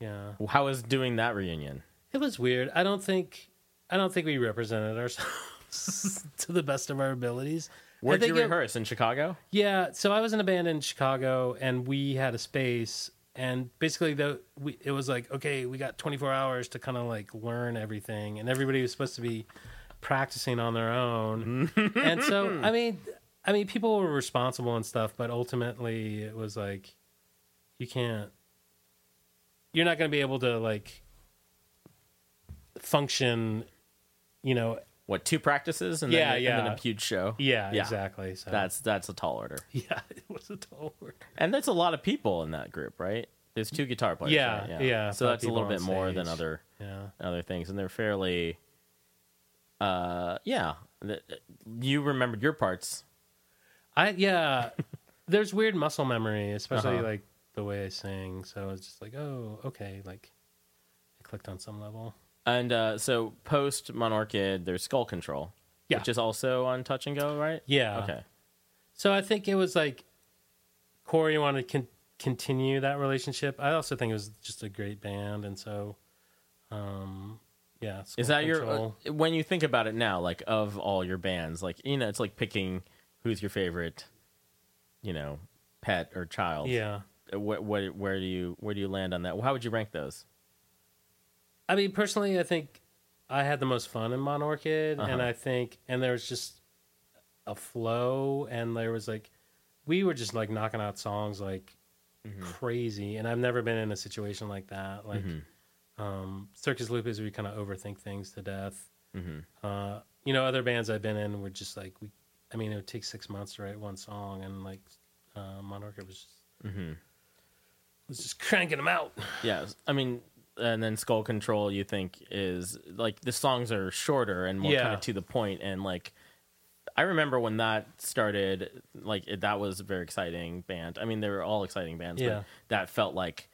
Yeah, yeah. How was doing that reunion? it was weird. I don't think I don't think we represented ourselves to the best of our abilities. Where'd you think it- rehearse in Chicago? Yeah, so I was in a band in Chicago, and we had a space, and basically the we, it was like, okay, we got 24 hours to kind of like learn everything, and everybody was supposed to be practicing on their own, and so I mean, I mean, people were responsible and stuff, but ultimately it was like, you can't, you're not going to be able to like function, you know. What two practices and Yeah, then, yeah. and then a huge show? Yeah, Yeah. exactly. So That's that's a tall order, yeah, it was a tall order. and that's a lot of people in that group, right? There's two guitar players. Yeah, right? yeah, So that's a little bit more than other Yeah. other things, and they're fairly. Uh, yeah. You remembered your parts. I yeah. There's weird muscle memory, especially Uh-huh. like the way I sing. So it's just like, oh, okay, like it clicked on some level. And uh, so post Monorchid, there's Skull Kontrol, Yeah. which is also on Touch and Go, right? Yeah. Okay. So I think it was like Corey wanted to con- continue that relationship. I also think it was just a great band, and so um, yeah. Is that Kontrol. your uh, when you think about it now, like of all your bands, like you know, it's like picking who's your favorite, you know, pet or child. yeah? What, what, where do you where do you land on that? How would you rank those? I mean, personally, I think I had the most fun in Monorchid, Uh-huh. and I think, and there was just a flow, and there was like, we were just like knocking out songs like Mm-hmm. crazy, and I've never been in a situation like that. Like, um, Circus Lupus, we kind of overthink things to death. Mm-hmm. Uh, you know, other bands I've been in were just like we. I mean, it would take six months to write one song, and like uh, Monorchid was just, Mm-hmm. was just cranking them out. Yeah, I mean, and then Skull Kontrol, you think is like the songs are shorter and more Yeah. kind of to the point, and like I remember when that started, like it, that was a very exciting band. I mean, they were all exciting bands, Yeah. but that felt like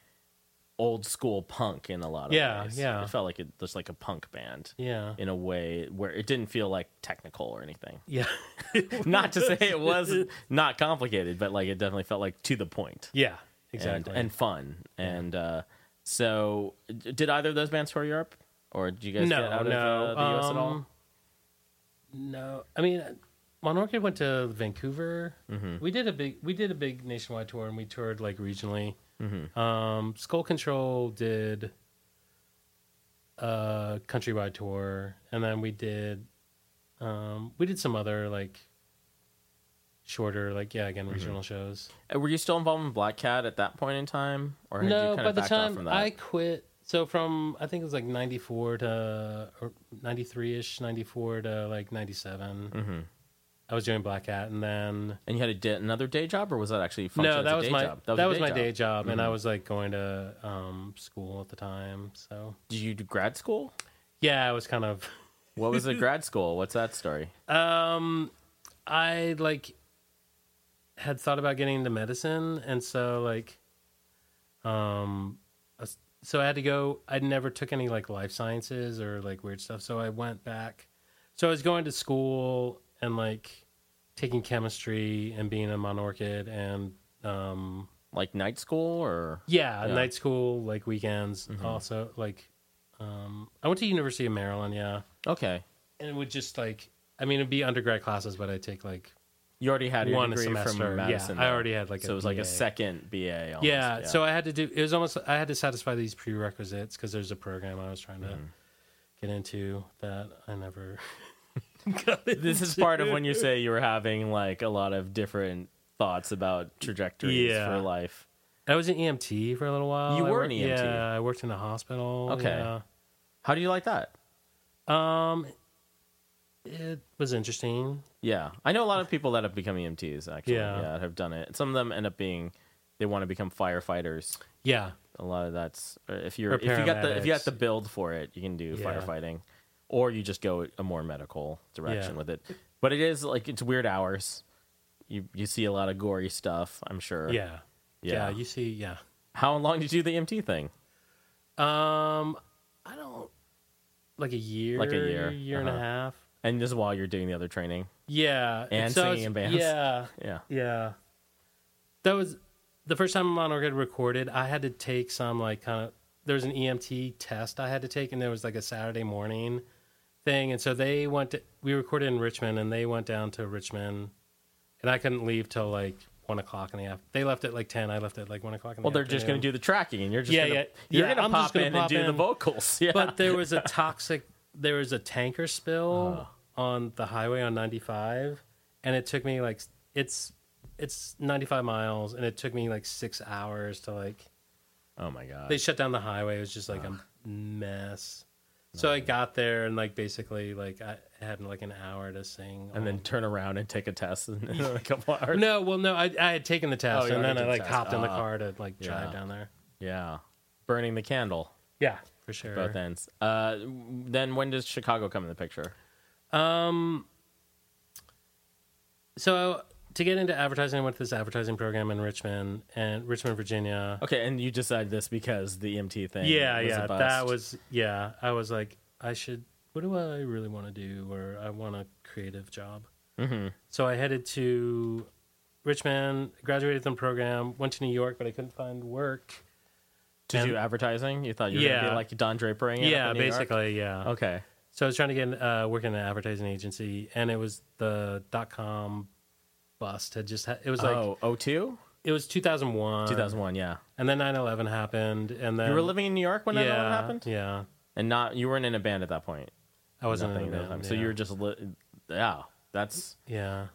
old school punk in a lot of Yeah, ways. yeah. it felt like it just like a punk band Yeah, in a way where it didn't feel like technical or anything. yeah, Not to say it was not complicated, but like it definitely felt like to the point yeah. Exactly. and fun. And uh, so, did either of those bands tour Europe, or did you guys no, get out no. of uh, the US at all? um, No, I mean, Monorchid went to Vancouver. Mm-hmm. We did a big, we did a big nationwide tour, and we toured like regionally. Mm-hmm. Um, Skull Kontrol did a countrywide tour, and then we did, um, we did some other like shorter, like yeah, Mm-hmm. again regional shows. Uh, Were you still involved in Black Cat at that point in time, or had no, you kind by of the backed off time that? I quit, so from I think it was like ninety four to or ninety three ish, ninety four to like ninety Mm-hmm. I was doing Black Cat, and then and you had a di- another day job, or was that actually function no, as that a was day my job? that a was, my job. day job, and I Mhm. was like going to um, school at the time. So Did you do grad school? yeah, I was kind of What was the grad school? What's that story? um, I like had thought about getting into medicine, and so like, um, so I had to go. I never took any like life sciences or like weird stuff, so I went back. So I was going to school and like taking chemistry and being a monorchid and um Like night school, or yeah, Yeah. Mm-hmm. night school like weekends also like um I went to University of Maryland, yeah. okay, And it would just like I mean it'd be undergrad classes, but I'd take like you already had One semester, from yeah. medicine. I already had, like, so a it was like a second BA. Almost. yeah, so I had to do it was almost I had to satisfy these prerequisites because there's a program I was trying to Mm-hmm. get into that I never this is part of when you say you were having like a lot of different thoughts about trajectories Yeah. for life. I was an EMT for a little while. You were worked- an EMT? Yeah, I worked in a hospital. Okay. yeah. How do you like that? Um, it was interesting. Yeah, I know a lot of people that have become EMTs. Actually, Yeah. yeah, have done it. Some of them end up being they want to become firefighters. Yeah, A lot of that's uh, if you're if you got the if you got the build for it, you can do Yeah. firefighting, or you just go a more medical direction Yeah. with it. But it is like it's weird hours. You you see a lot of gory stuff. I'm sure. yeah, Yeah. yeah. You see, yeah. How long did you do the EMT thing? Um, I don't like a year, Like a year, year and a uh-huh. half. And this is while you're doing the other training. Yeah, And so singing in bands. Yeah, Yeah. yeah. That was the first time Mono had recorded. I had to take some like kind of. There was an EMT test I had to take, and there was like a Saturday morning thing, and so they went. To, we recorded in Richmond, and they went down to Richmond, and I couldn't leave till like one o'clock in the afternoon. They left at like ten. I left at like one o'clock in the Well, they're just going to do the tracking, and you're just Yeah, gonna, yeah. you're Yeah, going to pop in and do the vocals. Yeah. But there was a toxic. There was a tanker spill Oh. on the highway on 95, and it took me like it's it's 95 miles, and it took me like six hours to like. oh my god. They shut down the highway. It was just like a mess. So I got there and like basically like I had like an hour to sing, and then turn around and take a test in a couple hours. no, well, no, I, I had taken the test Oh, and then I like the hopped in the Ah. car to like drive Yeah. down there. Yeah, burning the candle Yeah, for sure. both ends. Uh, then when does Chicago come in the picture? Um. So to get into advertising, I went to this advertising program in Richmond and Richmond, Virginia. Okay, and you decided this because the EMT thing. yeah, yeah, that was yeah. I was like, I should. What do I really want to do? Or I want a creative job. Mhm. So I headed to Richmond, graduated from the program, went to New York, but I couldn't find work. To and- do advertising. You thought you were gonna be like Don Drapering. yeah, New York? basically, yeah. Okay. So I was trying to get uh, work in an advertising agency, and it was the dot com bust had just ha- it was like oh, 02? it was 2001 2001, yeah. and then 9-11 happened and then You were living in New York when yeah, that happened? yeah And not you weren't in a band at that point. i wasn't Nothing in a band, So you were just li- yeah, that's yeah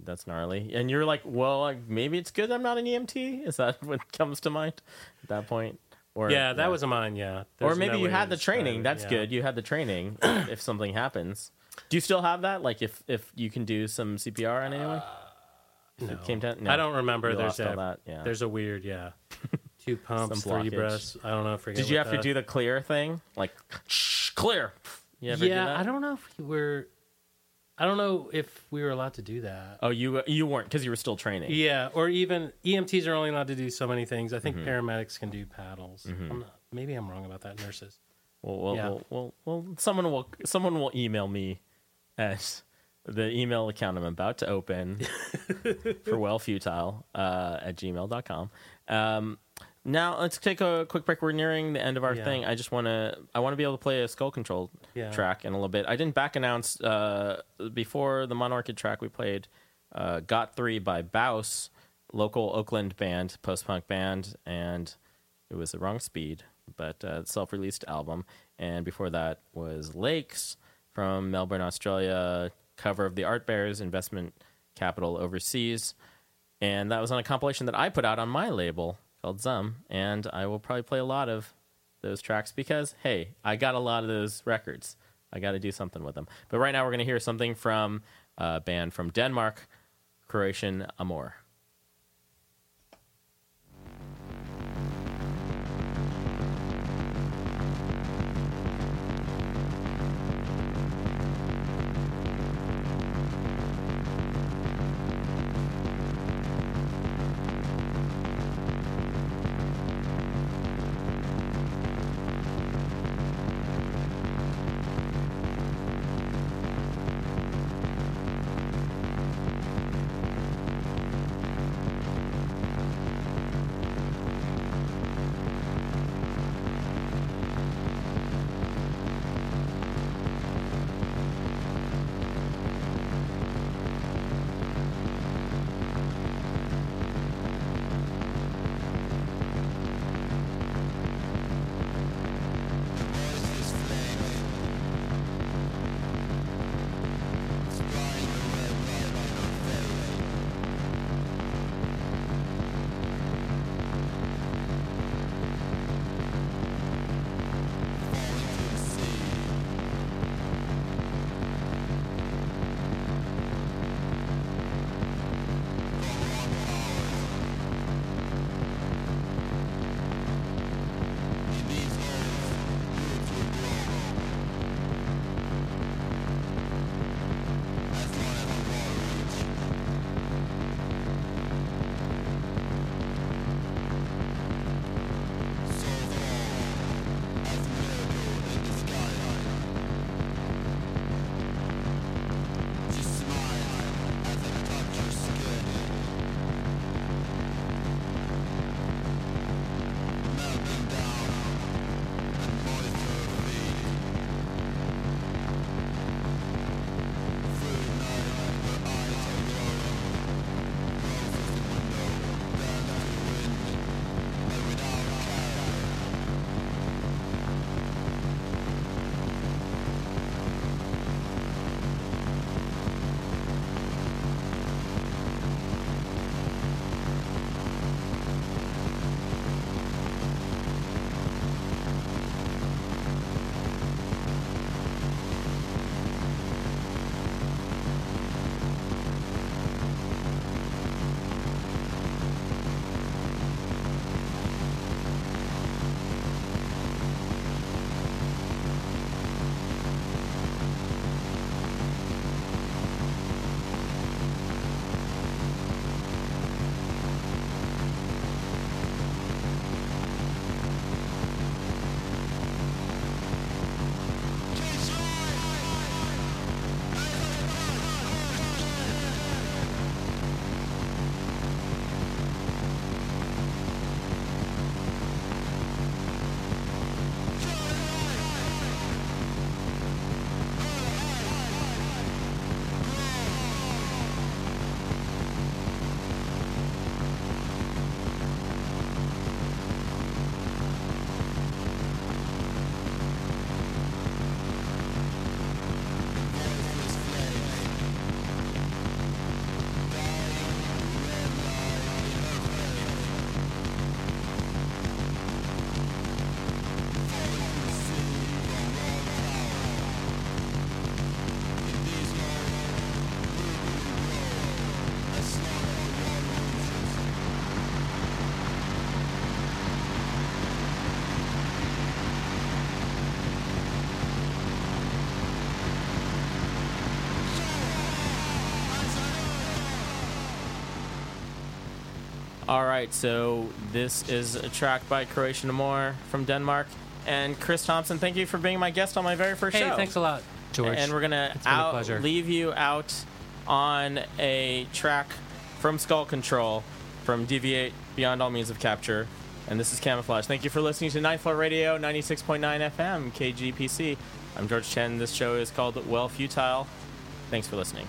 that's gnarly. And you're like, well, like, maybe it's good I'm not an EMT. Is that what comes to mind at that point? Or yeah that was a mine yeah or maybe no you had the training. it, That's yeah. good. You had the training. if something happens, do you still have that? Like, if if you can do some CPR on anyone? If it came down, no. i don't remember You there's a, that. Yeah. there's a weird yeah two pumps three breaths i don't know forget Did you have to do the clear thing? Like, shh, clear. Do yeah that? i don't know if we were i don't know if we were allowed to do that Oh, you you weren't because you were still training. Yeah, or even EMTs are only allowed to do so many things. I think Mm-hmm. paramedics can do paddles. I'm not, maybe I'm wrong about that. Nurses. Well, well, Yeah. well, well, well, someone will someone will email me at the email account I'm about to open for well futile uh, at gmail.com. Um, now let's take a quick break. We're nearing the end of our Yeah. thing. I just want to I want to be able to play a Skull Kontrol Yeah. track in a little bit. I didn't back announce uh, before the Monorchid track we played uh, GOT3 by Baus, local Oakland band, post punk band, and it was the wrong speed, but uh, self released album. And before that was Lakes from Melbourne, Australia, cover of the Art Bears investment capital overseas. And that was on a compilation that I put out on my label called Zum. And I will probably play a lot of those tracks because, hey, I got a lot of those records. I got to do something with them. But right now, we're going to hear something from uh, a band from Denmark, Croatian Amor. All right, so this is a track by Croatian Amor from Denmark. And Chris Thomson, thank you for being my guest on my very first Hey, show. Hey, thanks a lot, George. And we're gonna It's been a pleasure. leave you out on a track from Skull Kontrol from Deviate Beyond All Means of Capture. And this is Camouflage. Thank you for listening to Ninth Floor Radio, 96.9 FM, KGPC. I'm George Chen. This show is called Well Futile. Thanks for listening.